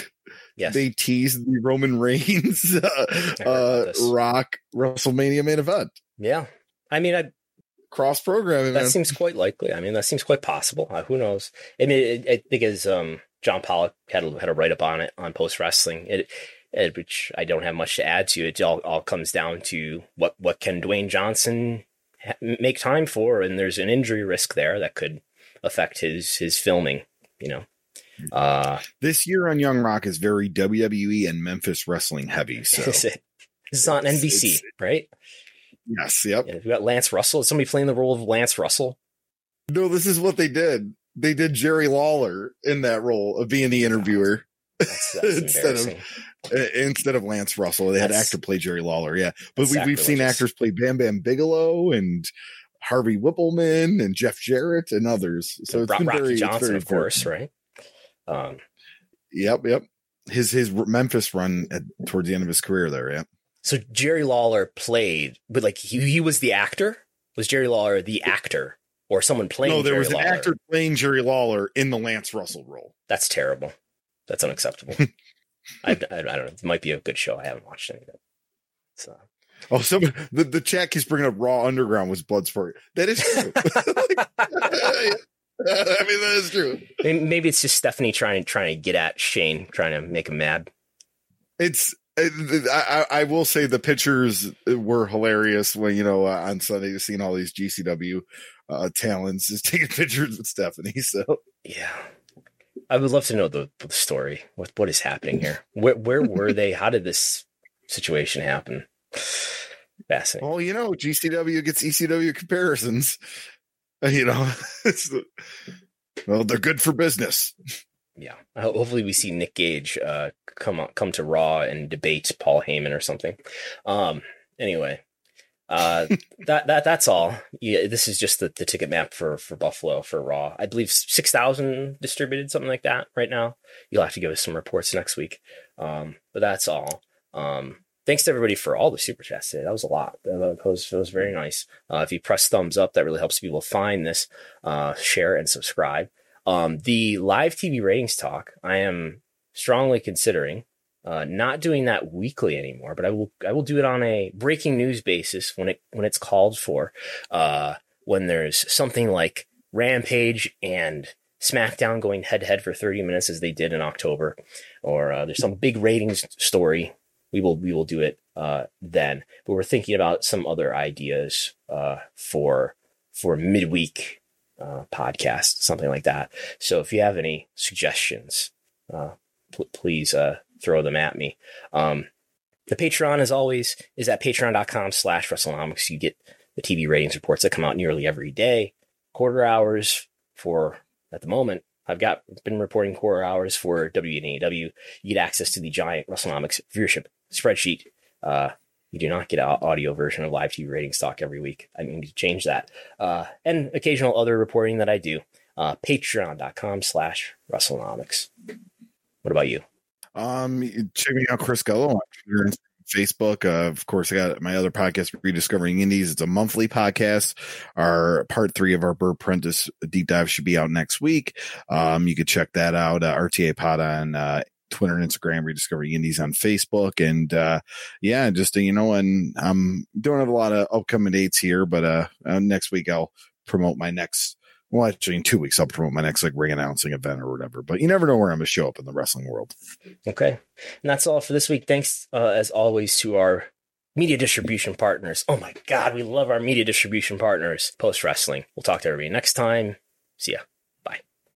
[SPEAKER 2] Yes.
[SPEAKER 3] they teased the Roman Reigns [laughs] uh, uh. Rock WrestleMania main event.
[SPEAKER 2] yeah. I mean, I,
[SPEAKER 3] Cross programming,
[SPEAKER 2] that
[SPEAKER 3] man.
[SPEAKER 2] seems quite likely. I mean, that seems quite possible. Uh, who knows? I mean, it, I think as um, John Pollock had a, had a write up on it on Post Wrestling, it, it, which I don't have much to add to. It all, all comes down to what what can Dwayne Johnson make time for, and there's an injury risk there that could affect his his filming. You know, uh,
[SPEAKER 3] this year on Young Rock is very WWE and Memphis wrestling heavy. [laughs] So
[SPEAKER 2] is it? This is on
[SPEAKER 3] It's-
[SPEAKER 2] NBC,
[SPEAKER 3] it's-
[SPEAKER 2] right?
[SPEAKER 3] yes, yep.
[SPEAKER 2] Yeah, we got Lance Russell. Is somebody playing the role of Lance Russell?
[SPEAKER 3] No, this is what they did. They did Jerry Lawler in that role of being the interviewer
[SPEAKER 2] That's, [laughs] that's
[SPEAKER 3] Instead of- uh, instead of Lance Russell. They had actor play Jerry Lawler. Yeah, but we, we've seen actors play Bam Bam Bigelow and Harvey Wippleman and Jeff Jarrett and others. So it's
[SPEAKER 2] Ro-
[SPEAKER 3] been
[SPEAKER 2] Rocky
[SPEAKER 3] very, it's
[SPEAKER 2] Johnson,
[SPEAKER 3] very
[SPEAKER 2] of course, right? Um,
[SPEAKER 3] Yep, yep. His his Memphis run at, towards the end of his career there. Yeah.
[SPEAKER 2] so Jerry Lawler played, but like he, he was the actor. Was Jerry Lawler the actor, or someone playing?
[SPEAKER 3] no, there
[SPEAKER 2] Jerry
[SPEAKER 3] was an
[SPEAKER 2] Lawler?
[SPEAKER 3] actor playing Jerry Lawler in the Lance Russell role.
[SPEAKER 2] That's terrible. That's unacceptable. [laughs] I, I, I don't know. It might be a good show. I haven't watched any of it. So
[SPEAKER 3] Oh, some the, the chat keeps bringing up Raw Underground was Bloodsport. That is true. [laughs] [laughs] I mean, that is true.
[SPEAKER 2] maybe, maybe it's just Stephanie trying trying to get at Shane, trying to make him mad.
[SPEAKER 3] It's I, I, will say the pictures were hilarious when you know uh, on Sunday you seeing all these GCW uh, talents just taking pictures with Stephanie. So
[SPEAKER 2] Yeah. I would love to know the, the story. What what is happening here? Where where were they? How did this situation happen? Fascinating.
[SPEAKER 3] well, you know, GCW gets ECW comparisons. [laughs] You know, [laughs] it's the, well, they're good for business.
[SPEAKER 2] Yeah. Hopefully, we see Nick Gage uh, come on, come to Raw and debate Paul Heyman or something. Um. Anyway, uh, that that that's all. Yeah, this is just the, the ticket map for for Buffalo for Raw. I believe six thousand distributed, something like that, right now. You'll have to give us some reports next week. Um, but that's all. Um, thanks to everybody for all the super chats today. That was a lot. That was, that was very nice. Uh, if you press thumbs up, that really helps people find this. Uh, share and subscribe. Um, the live TV ratings talk, I am strongly considering uh, not doing that weekly anymore, but I will I will do it on a breaking news basis when it when it's called for. Uh, when there's something like Rampage and SmackDown going head to head for 30 minutes as they did in October, or uh, there's some big ratings story, we will we will do it uh, then. But we're thinking about some other ideas uh, for for midweek uh, podcast, something like that. So if you have any suggestions, uh, pl- please uh, throw them at me. Um, the Patreon, as always, is at patreon.com slash WrestleNomics. You get the TV ratings reports that come out nearly every day. Quarter hours for, at the moment, I've got been reporting quarter hours for W and AEW. You get access to the giant WrestleNomics viewership spreadsheet. Uh, you do not get an audio version of live TV rating stock every week. I need to change that. Uh, and occasional other reporting that I do. Uh, Patreon.com slash WrestleNomics. What about you?
[SPEAKER 3] Um, check me out, Chris Gullo on Twitter and Facebook. Uh, of course, I got my other podcast, Rediscovering Indies. It's a monthly podcast. Our part three of our Bert Prentice deep dive should be out next week. Um, you could check that out. Uh, RTA Pod on uh, Twitter and Instagram, Rediscovering Indies on Facebook, and uh, yeah, just uh, you know, and I'm doing a lot of upcoming dates here, but uh, uh next week I'll promote my next. Well, actually, in two weeks I'll promote my next like ring announcing event or whatever. But you never know where I'm gonna show up in the wrestling world.
[SPEAKER 2] Okay. And that's all for this week. Thanks, uh, as always, to our media distribution partners. Oh my God, we love our media distribution partners, Post Wrestling. We'll talk to everybody next time. See ya.